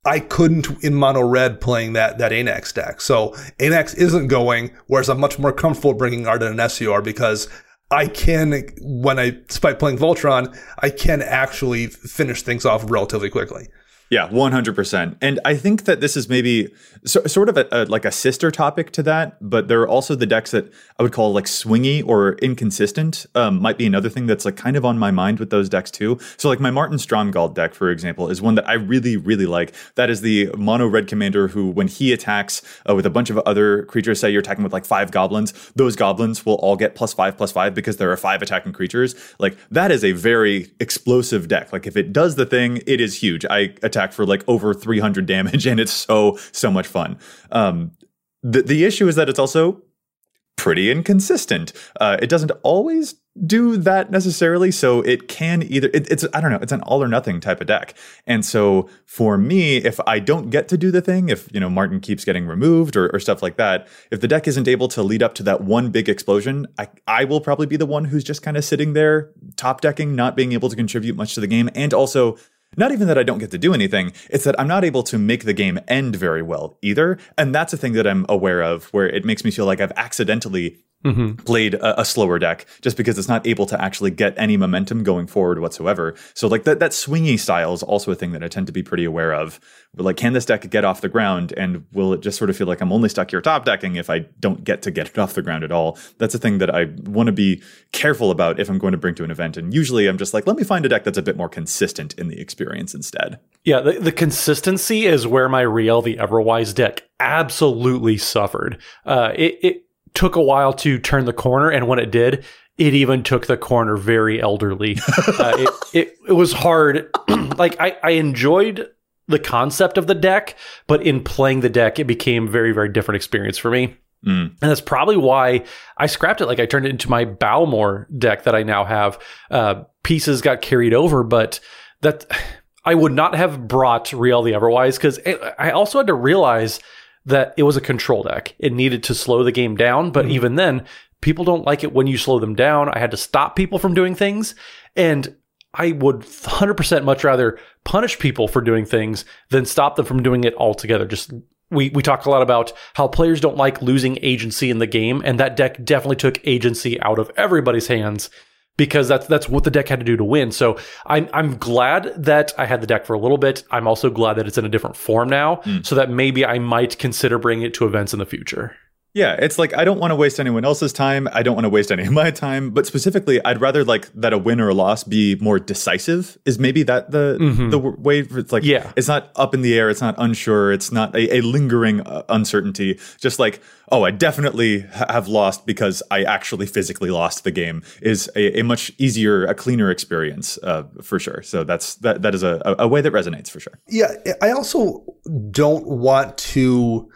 I couldn't in mono red playing that that Anax deck. So Anax isn't going, whereas I'm much more comfortable bringing Ardenn and SCR because I can, when I, despite playing Voltron, I can actually finish things off relatively quickly. Yeah, 100%. And I think that this is maybe so, sort of a, a, like a sister topic to that, but there are also the decks that I would call like swingy or inconsistent. Um, might be another thing that's like kind of on my mind with those decks too. So like my Marton Stromgald deck, for example, is one that I really, really like. That is the mono red commander who, when he attacks uh, with a bunch of other creatures, say you're attacking with like five goblins, those goblins will all get plus five, plus five because there are five attacking creatures. Like that is a very explosive deck. Like if it does the thing, it is huge. I attack attack for like over 300 damage, and it's so so much fun. Um, the the issue is that it's also pretty inconsistent. Uh, it doesn't always do that necessarily. So it can either, it, it's, I don't know, it's an all or nothing type of deck. And so for me, if I don't get to do the thing, if, you know, Marton keeps getting removed or, or stuff like that, if the deck isn't able to lead up to that one big explosion, I, I will probably be the one who's just kind of sitting there top decking, not being able to contribute much to the game. And also, not even that I don't get to do anything, it's that I'm not able to make the game end very well either. And that's a thing that I'm aware of where it makes me feel like I've accidentally mm-hmm. played a, a, slower deck just because it's not able to actually get any momentum going forward whatsoever. So like that that swingy style is also a thing that I tend to be pretty aware of. But like, can this deck get off the ground, and will it just sort of feel like I'm only stuck here top decking if I don't get to get it off the ground at all? That's a thing that I want to be careful about if I'm going to bring to an event. And usually, I'm just like, let me find a deck that's a bit more consistent in the experience instead. Yeah, the, the consistency is where my Rielle the Everwise deck absolutely suffered. Uh, it, it took a while to turn the corner, and when it did, it even took the corner very elderly. uh, it, it, it was hard. like I, I enjoyed the concept of the deck, but in playing the deck, it became very very different experience for me. Mm. And that's probably why I scrapped it. Like I turned it into my Balmor deck that I now have. Uh, pieces got carried over, but that I would not have brought Rielle the Everwise because I also had to realize that it was a control deck. It needed to slow the game down, but mm-hmm. even then, people don't like it when you slow them down. I had to stop people from doing things. And I would 100% much rather punish people for doing things than stop them from doing it altogether. Just we we talk a lot about how players don't like losing agency in the game, and that deck definitely took agency out of everybody's hands because that's that's what the deck had to do to win. So I'm I'm glad that I had the deck for a little bit. I'm also glad that it's in a different form now, mm. so that maybe I might consider bringing it to events in the future. Yeah, it's like I don't want to waste anyone else's time. I don't want to waste any of my time. But specifically, I'd rather like that a win or a loss be more decisive. Is maybe that the mm-hmm. the way it's like yeah, it's not up in the air. It's not unsure. It's not a, a lingering uh, uncertainty. Just like oh, I definitely ha- have lost because I actually physically lost the game is a, a much easier, a cleaner experience uh, for sure. So that's that that is a, a way that resonates for sure. Yeah, I also don't want to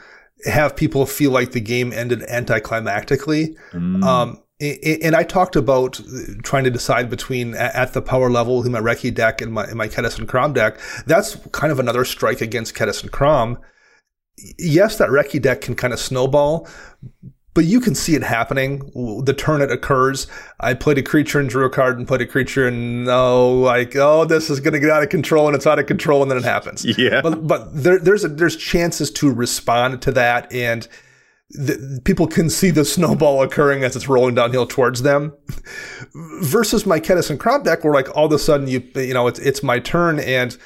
have people feel like the game ended anticlimactically. Mm. Um, and I talked about trying to decide between at the power level in my Reki deck and my, my Kediss and Kraum deck. That's kind of another strike against Kediss and Kraum. Yes, that Reki deck can kind of snowball, but you can see it happening. The turn it occurs. I played a creature and drew a card and played a creature and oh, like, oh, this is going to get out of control and it's out of control and then it happens. Yeah. But, but there, there's a, there's chances to respond to that and the, people can see the snowball occurring as it's rolling downhill towards them versus my Kediss and Kraum deck where like all of a sudden you, you know, it's, it's my turn and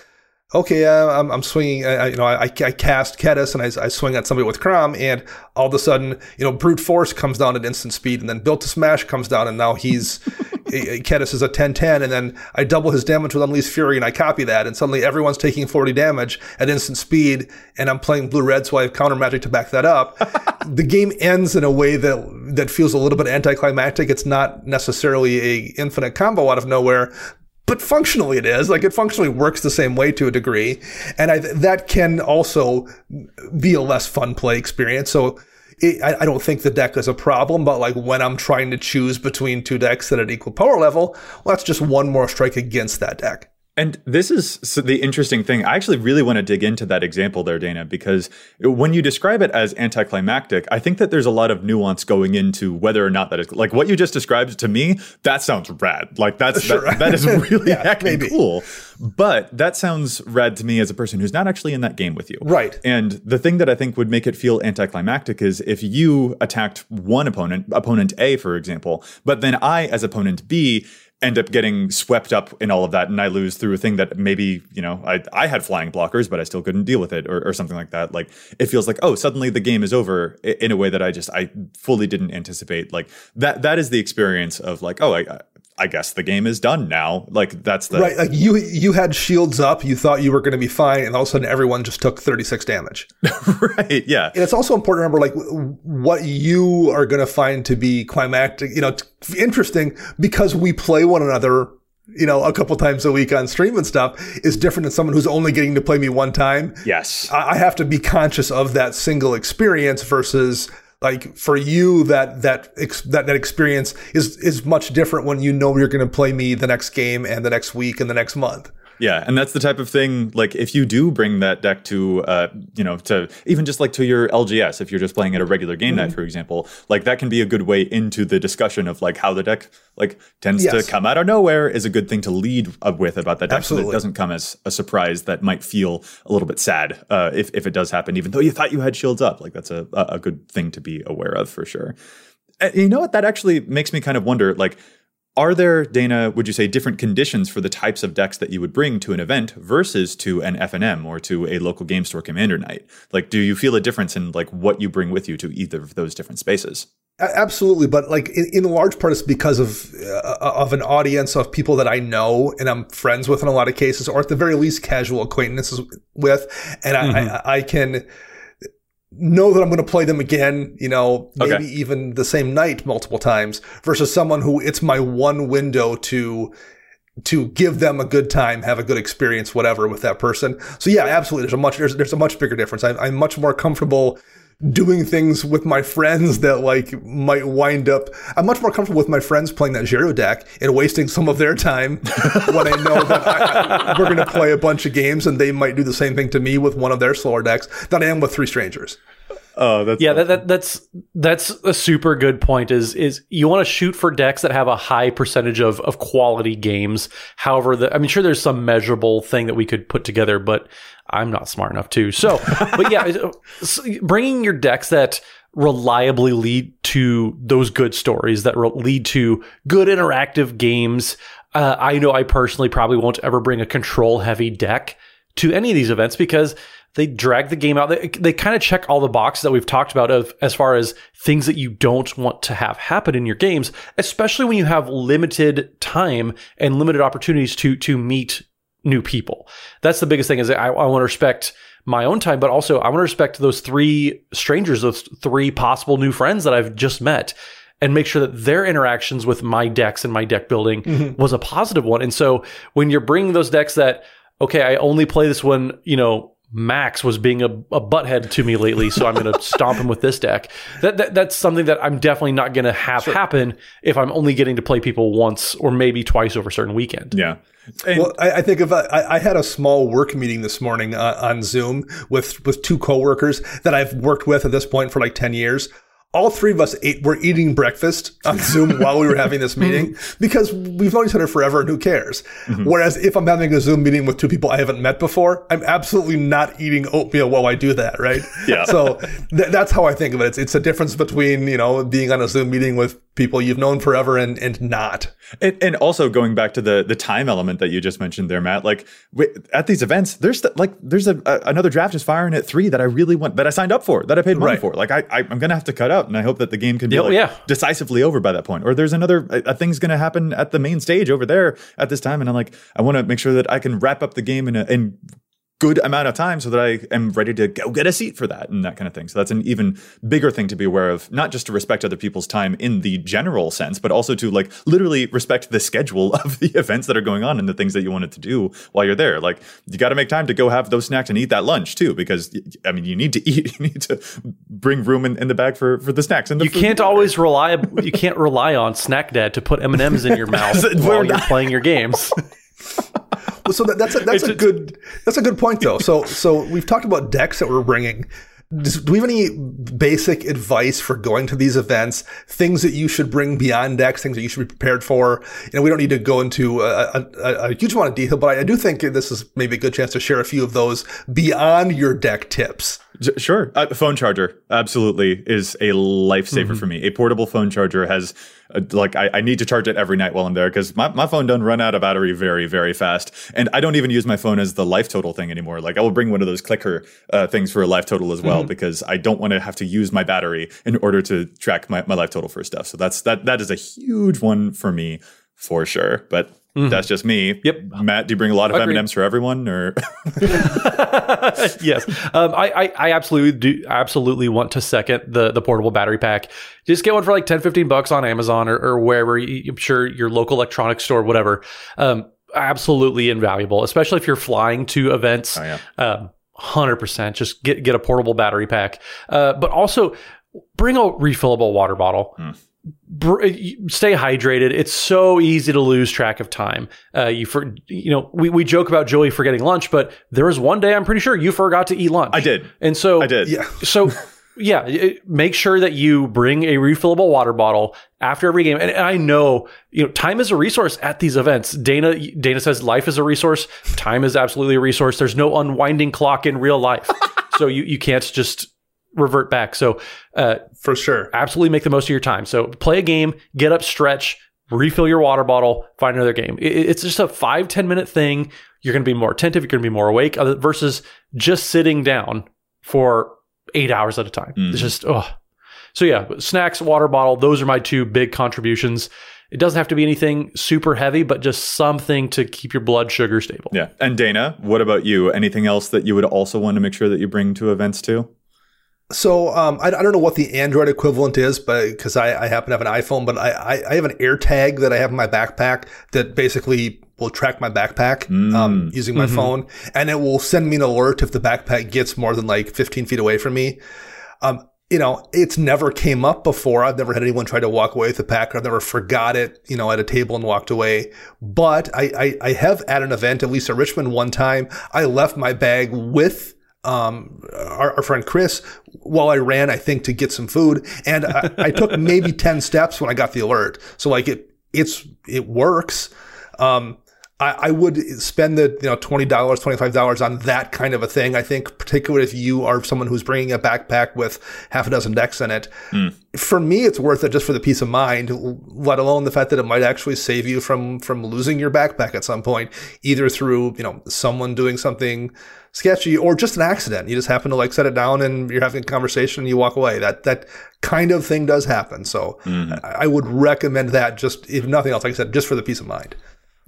okay, uh, I'm, I'm swinging, uh, you know, I, I cast Kediss and I, I, swing at somebody with Kraum, and all of a sudden, you know, Brute Force comes down at instant speed, and then Built to Smash comes down, and now he's, Kediss is a 10-10, and then I double his damage with Unleashed Fury, and I copy that, and suddenly everyone's taking 40 damage at instant speed, and I'm playing Blue-Red, so I have counter magic to back that up. the game ends in a way that, that feels a little bit anticlimactic. It's not necessarily a infinite combo out of nowhere, but functionally it is. Like it functionally works the same way to a degree. And I, that can also be a less fun play experience. So it, I, I, don't think the deck is a problem but like when i'm trying to choose between two decks at equal power level well that's just one more strike against that deck and this is the interesting thing. I actually really want to dig into that example there, Dana, because when you describe it as anticlimactic, I think that there's a lot of nuance going into whether or not that is like what you just described to me. That sounds rad. Like that's sure. that, that is really yeah, heckin' cool. But that sounds rad to me as a person who's not actually in that game with you. Right. And the thing that I think would make it feel anticlimactic is if you attacked one opponent, opponent A, for example, but then I, as opponent B, end up getting swept up in all of that and I lose through a thing that maybe, you know, I, I had flying blockers, but I still couldn't deal with it or, or something like that. Like it feels like, oh, suddenly the game is over in a way that I just, I fully didn't anticipate. Like that, that is the experience of like, oh, I, I guess the game is done now. Like that's the right. Like you you had shields up, you thought you were going to be fine, and all of a sudden everyone just took thirty six damage. right. Yeah. And it's also important to remember like what you are going to find to be climactic. You know, t- interesting because we play one another. You know, a couple times a week on stream and stuff is different than someone who's only getting to play me one time. Yes. I, I have to be conscious of that single experience versus like for you that that that that experience is is much different when you know you're going to play me the next game and the next week and the next month yeah, and that's the type of thing. Like, if you do bring that deck to, uh, you know, to even just like to your LGS, if you're just playing at a regular game mm-hmm. night, for example, like that can be a good way into the discussion of like how the deck like tends yes. to come out of nowhere is a good thing to lead up with about that deck, Absolutely. so that it doesn't come as a surprise that might feel a little bit sad uh, if if it does happen, even though you thought you had shields up. Like that's a a good thing to be aware of for sure. And you know what? That actually makes me kind of wonder, like are there, Dana, would you say, different conditions for the types of decks that you would bring to an event versus to an FNM or to a local game store commander night? Like, do you feel a difference in like what you bring with you to either of those different spaces? Absolutely, but like in, in large part, it's because of uh, of an audience of people that I know and I'm friends with in a lot of cases, or at the very least, casual acquaintances with, and mm-hmm. I, I, I can know that I'm going to play them again, you know, maybe okay. even the same night multiple times versus someone who it's my one window to to give them a good time, have a good experience, whatever with that person. So yeah, absolutely. There's a much, there's, there's a much bigger difference. I, I'm much more comfortable doing things with my friends that like might wind up. I'm much more comfortable with my friends playing that Zero deck and wasting some of their time when I know that I, we're going to play a bunch of games and they might do the same thing to me with one of their slower decks than I am with three strangers. Oh, that's yeah. That, that, that's that's a super good point. Is is you want to shoot for decks that have a high percentage of of quality games. However, the, I mean, sure, there's some measurable thing that we could put together, but I'm not smart enough to. So, but yeah, bringing your decks that reliably lead to those good stories that re- lead to good interactive games. Uh, I know I personally probably won't ever bring a control heavy deck to any of these events because they drag the game out. They, they kind of check all the boxes that we've talked about of as far as things that you don't want to have happen in your games, especially when you have limited time and limited opportunities to to meet new people. That's the biggest thing is I, I want to respect my own time, but also I want to respect those three strangers, those three possible new friends that I've just met and make sure that their interactions with my decks and my deck building mm-hmm. was a positive one. And so when you're bringing those decks that, okay, I only play this one, you know, Max was being a, a butthead to me lately, so I'm going to stomp him with this deck. That, that that's something that I'm definitely not going to have sure. happen if I'm only getting to play people once or maybe twice over a certain weekend. Yeah. And well, I, I, think if I, I, had a small work meeting this morning uh, on Zoom with with two coworkers that I've worked with at this point for like ten years all three of us ate, were eating breakfast on Zoom while we were having this meeting because we've known each other forever and who cares? Mm-hmm. Whereas if I'm having a Zoom meeting with two people I haven't met before, I'm absolutely not eating oatmeal while I do that, right? Yeah. So th- that's how I think of it. It's, it's a difference between, you know, being on a Zoom meeting with people you've known forever and, and not. And, and also going back to the the time element that you just mentioned there, Matt, like at these events, there's like, there's a, a, another draft is firing at three that I really want, that I signed up for, that I paid money right. for. Like I, I, am going to have to cut out and I hope that the game can be like yeah. decisively over by that point. Or there's another a, a thing's going to happen at the main stage over there at this time, and I'm like, I want to make sure that I can wrap up the game in a, in good amount of time so that I am ready to go get a seat for that and that kind of thing. So that's an even bigger thing to be aware of, not just to respect other people's time in the general sense, but also to like literally respect the schedule of the events that are going on and the things that you wanted to do while you're there. Like you got to make time to go have those snacks and eat that lunch too, because I mean, you need to eat, you need to bring room in, in the bag for, for the snacks. And the you can't always rely, you can't rely on snack dad to put M&Ms in your mouth while you're playing your games. So that, that's a, that's a good that's a good point though. So so we've talked about decks that we're bringing. Do we have any basic advice for going to these events? Things that you should bring beyond decks, things that you should be prepared for. You know, we don't need to go into a, a, a huge amount of detail, but I, I do think this is maybe a good chance to share a few of those beyond your deck tips. Sure. Uh, phone charger absolutely is a lifesaver mm-hmm. for me. A portable phone charger has, uh, like, I, I, need to charge it every night while I'm there because my, my phone doesn't run out of battery very, very fast. And I don't even use my phone as the life total thing anymore. Like, I will bring one of those clicker uh, things for a life total as well mm-hmm. because I don't want to have to use my battery in order to track my, my life total for stuff. So that's that that is a huge one for me for sure. But Mm-hmm. That's just me. Yep. Matt, do you bring a lot of M and M's for everyone, or? yes, um, I, I, I absolutely do. Absolutely want to second the the portable battery pack. Just get one for like 10, 15 bucks on Amazon or, or wherever. You, I'm sure your local electronics store, whatever. Um, absolutely invaluable, especially if you're flying to events. Oh, yeah. Um, 100% just get get a portable battery pack uh, but also bring a refillable water bottle mm stay hydrated. It's so easy to lose track of time. Uh, you for you know we, we joke about Joey forgetting lunch, but there was one day I'm pretty sure you forgot to eat lunch. I did, and so I did. Yeah. So yeah, it, make sure that you bring a refillable water bottle after every game. And, and, I know you know time is a resource at these events. Dana Dana says life is a resource. Time is absolutely a resource. There's no unwinding clock in real life, so you you can't just revert back. So, uh, for sure, absolutely make the most of your time. So, play a game, get up, stretch, refill your water bottle, find another game. it's just a five ten minute thing. You're going to be more attentive. You're going to be more awake versus just sitting down for eight hours at a time. Mm. It's just, oh. So, yeah, snacks, water bottle, those are my two big contributions. It doesn't have to be anything super heavy, but just something to keep your blood sugar stable. Yeah. And Dana, what about you? Anything else that you would also want to make sure that you bring to events too? So um, I, I, don't know what the Android equivalent is, but because I, I, happen to have an iPhone, but I, I, I, have an AirTag that I have in my backpack that basically will track my backpack mm. um, using my mm-hmm. phone, and it will send me an alert if the backpack gets more than like 15 feet away from me. Um, you know, it's never came up before. I've never had anyone try to walk away with the pack. I've never forgot it, you know, at a table and walked away. But I, I, I have at an event, at least at Richmond one time, I left my bag with um, our, our, friend Chris while I ran, I think, to get some food. And I, I took maybe 10 steps when I got the alert. So like it, it's, it works. Um, I, I would spend the you know twenty dollars, twenty five dollars on that kind of a thing. I think, particularly if you are someone who's bringing a backpack with half a dozen decks in it. Mm. For me, it's worth it just for the peace of mind. Let alone the fact that it might actually save you from from losing your backpack at some point, either through you know someone doing something sketchy or just an accident. You just happen to like set it down and you're having a conversation and you walk away. That that kind of thing does happen. So mm. I, I would recommend that just if nothing else, like I said, just for the peace of mind.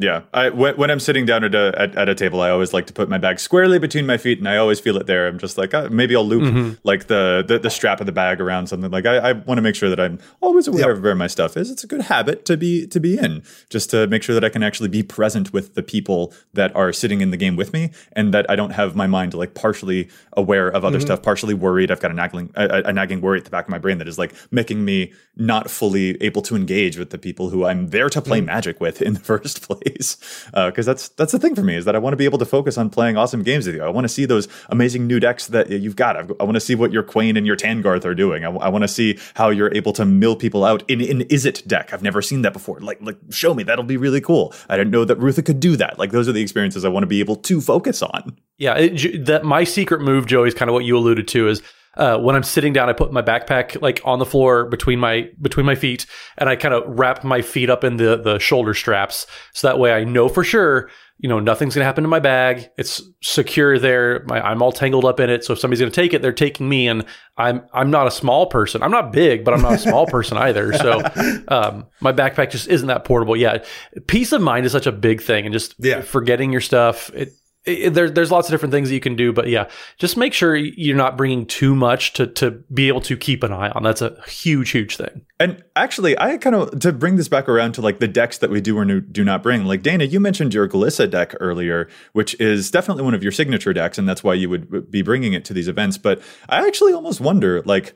Yeah, I when, when I'm sitting down at a at, at, a table, I always like to put my bag squarely between my feet, and I always feel it there. I'm just like uh, maybe I'll loop mm-hmm. like the, the, the strap of the bag around something. Like I, I want to make sure that I'm always aware yep. of where my stuff is. It's a good habit to be to be in, just to make sure that I can actually be present with the people that are sitting in the game with me, and that I don't have my mind like partially aware of other mm-hmm. stuff, partially worried. I've got a nagging a, a nagging worry at the back of my brain that is like making me not fully able to engage with the people who I'm there to play mm-hmm. magic with in the first place ways. Because uh, that's that's the thing for me is that I want to be able to focus on playing awesome games with you. I want to see those amazing new decks that you've got. I, I want to see what your Kwain and your Tangarth are doing. I, I want to see how you're able to mill people out in an it deck. I've never seen that before. Like like show me. That'll be really cool. I didn't know that Rutha could do that. Like those are the experiences I want to be able to focus on. Yeah, it, that my secret move, Joey, is kind of what you alluded to. Is uh, when I'm sitting down, I put my backpack like on the floor between my between my feet, and I kind of wrap my feet up in the the shoulder straps, so that way I know for sure, you know, nothing's gonna happen to my bag. It's secure there. My, I'm all tangled up in it. So if somebody's gonna take it, they're taking me, and I'm I'm not a small person. I'm not big, but I'm not a small person either. So um, my backpack just isn't that portable. Yeah, peace of mind is such a big thing, and just yeah. forgetting your stuff. It, it, there, there's lots of different things that you can do, but yeah, just make sure you're not bringing too much to to be able to keep an eye on. That's a huge, huge thing. And actually, I kind of to bring this back around to like the decks that we do or do not bring. Like Dana, you mentioned your Galissa deck earlier, which is definitely one of your signature decks, and that's why you would be bringing it to these events. But I actually almost wonder, like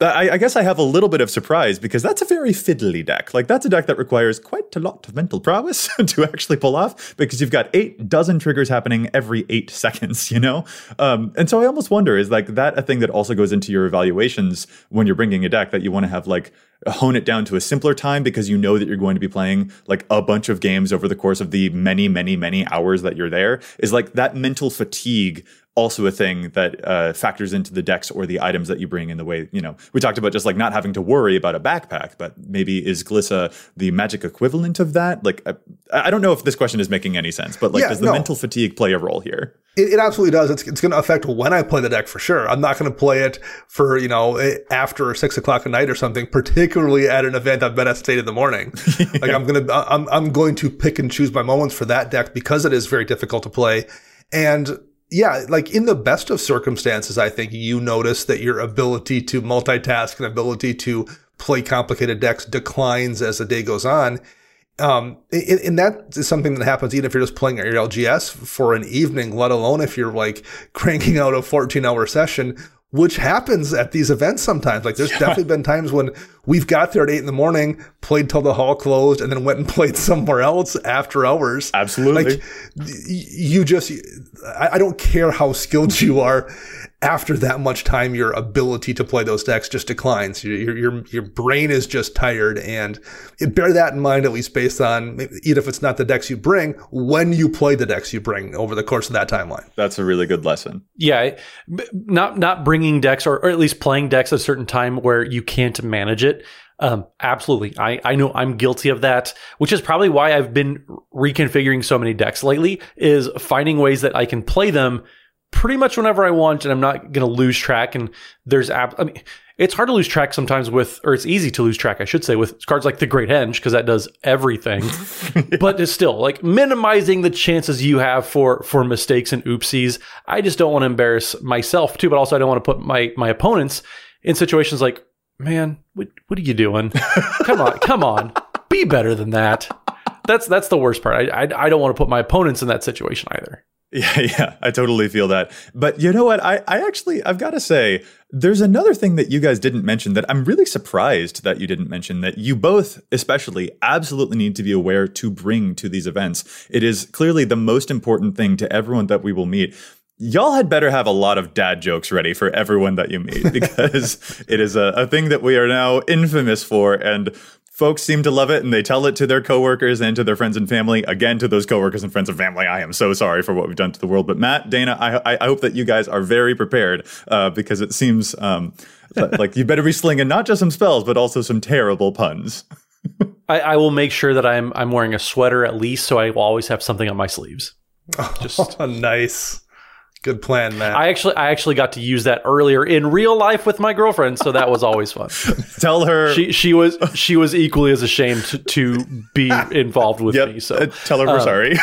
I, I, guess I have a little bit of surprise because that's a very fiddly deck. Like that's a deck that requires quite a lot of mental prowess to actually pull off because you've got eight dozen triggers happening every eight seconds, you know? Um, and so I almost wonder is like that a thing that also goes into your evaluations when you're bringing a deck that you want to have like hone it down to a simpler time because you know that you're going to be playing like a bunch of games over the course of the many, many, many hours that you're there is like that mental fatigue also a thing that uh, factors into the decks or the items that you bring in the way you know we talked about just like not having to worry about a backpack but maybe is glissa the magic equivalent of that? Like I, I don't know if this question is making any sense but like yeah, does the no. mental fatigue play a role here? It, it absolutely does. It's, it's going to affect when i play the deck for sure. I'm not going to play it for you know eh, after six o'clock at night or something particularly at an event i've been at state in the morning. Yeah. like i'm going to I'm, I'm going to pick and choose my moments for that deck because it is very difficult to play. And yeah, like in the best of circumstances, I think you notice that your ability to multitask and ability to play complicated decks declines as the day goes on. Um, and, that is something that happens even if you're just playing your LGS for an evening, let alone if you're like cranking out a 14 hour session which happens at these events sometimes. Like there's yeah. definitely been times when we've got there at eight in the morning, played till the hall closed, and then went and played somewhere else after hours. Absolutely. Like you just, I don't care how skilled you are after that much time, your ability to play those decks just declines. Your, your, your brain is just tired and bear that in mind, at least based on, even if it's not the decks you bring, when you play the decks you bring over the course of that timeline. That's a really good lesson. Yeah. Not, not bringing decks or, or at least playing decks at a certain time where you can't manage it. Um, absolutely. I, I know I'm guilty of that, which is probably why I've been reconfiguring so many decks lately is finding ways that I can play them pretty much whenever I want, and I'm not going to lose track. And there's app. I mean, it's hard to lose track sometimes with, or it's easy to lose track, I should say, with cards like the Great Henge because that does everything. yeah. But it's still like minimizing the chances you have for for mistakes and oopsies. I just don't want to embarrass myself too, but also I don't want to put my my opponents in situations like, man, what what are you doing? come on, come on, be better than that. That's that's the worst part. I, I I don't want to put my opponents in that situation either. Yeah, yeah, I totally feel that. But you know what? I, I actually, I've got to say, there's another thing that you guys didn't mention that I'm really surprised that you didn't mention that you both, especially, absolutely need to be aware to bring to these events. It is clearly the most important thing to everyone that we will meet y'all had better have a lot of dad jokes ready for everyone that you meet because it is a, a, thing that we are now infamous for. And folks seem to love it and they tell it to their coworkers and to their friends and family. Again, to those coworkers and friends and family, I am so sorry for what we've done to the world. But Matt, Dana, I, I hope that you guys are very prepared uh, because it seems um, like you better be slinging not just some spells, but also some terrible puns. I, I, will make sure that I'm I'm wearing a sweater at least, so I will always have something on my sleeves. Just oh, nice. Good plan, Matt. I actually I actually got to use that earlier in real life with my girlfriend, so that was always fun. Tell her she she was she was equally as ashamed to, to be involved with yep. me. So uh, tell her we're um, sorry.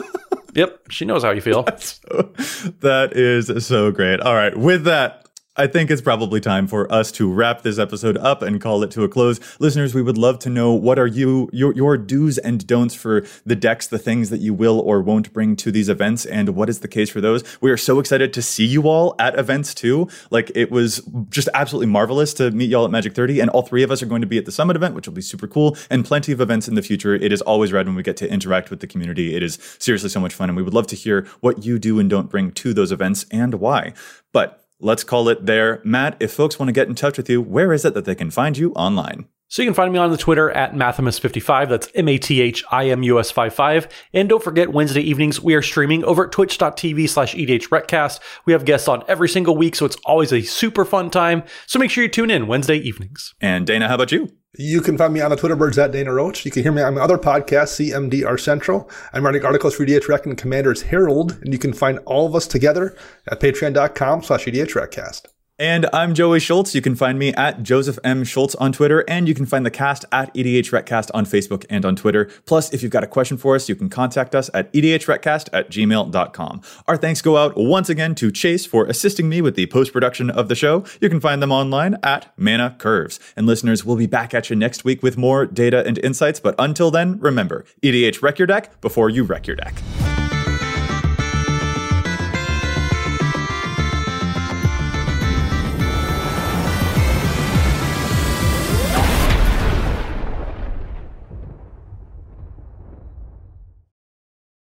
yep, she knows how you feel. So, that is so great. All right, with that, I think it's probably time for us to wrap this episode up and call it to a close. Listeners, we would love to know what are you your your do's and don'ts for the decks, the things that you will or won't bring to these events, and what is the case for those. We are so excited to see you all at events too. Like it was just absolutely marvelous to meet y'all at Magic 30, and all three of us are going to be at the summit event, which will be super cool, and plenty of events in the future. It is always rad when we get to interact with the community. It is seriously so much fun, and we would love to hear what you do and don't bring to those events and why. But let's call it there. Matt, if folks want to get in touch with you, where is it that they can find you online? So you can find me on the Twitter at Mathimus55. That's M-A-T-H-I-M-U-S-5-5. And don't forget, Wednesday evenings, we are streaming over at twitch.tv slash EDHRECast. We have guests on every single week, so it's always a super fun time. So make sure you tune in Wednesday evenings. And Dana, how about you? You can find me on the Twitter birds at Dana Roach. You can hear me on my other podcast, CMDR Central. I'm writing articles for EDH and Commander's Herald, and you can find all of us together at patreon.com slash EDHRECast. And I'm Joey Schultz. You can find me at Joseph M. Schultz on Twitter, and you can find the cast at EDHRECast on Facebook and on Twitter. Plus, if you've got a question for us, you can contact us at EDHRECast at gmail.com. Our thanks go out once again to Chase for assisting me with the post production of the show. You can find them online at Mana Curves. And listeners, we'll be back at you next week with more data and insights. But until then, remember EDHREC Your Deck before you wreck your deck.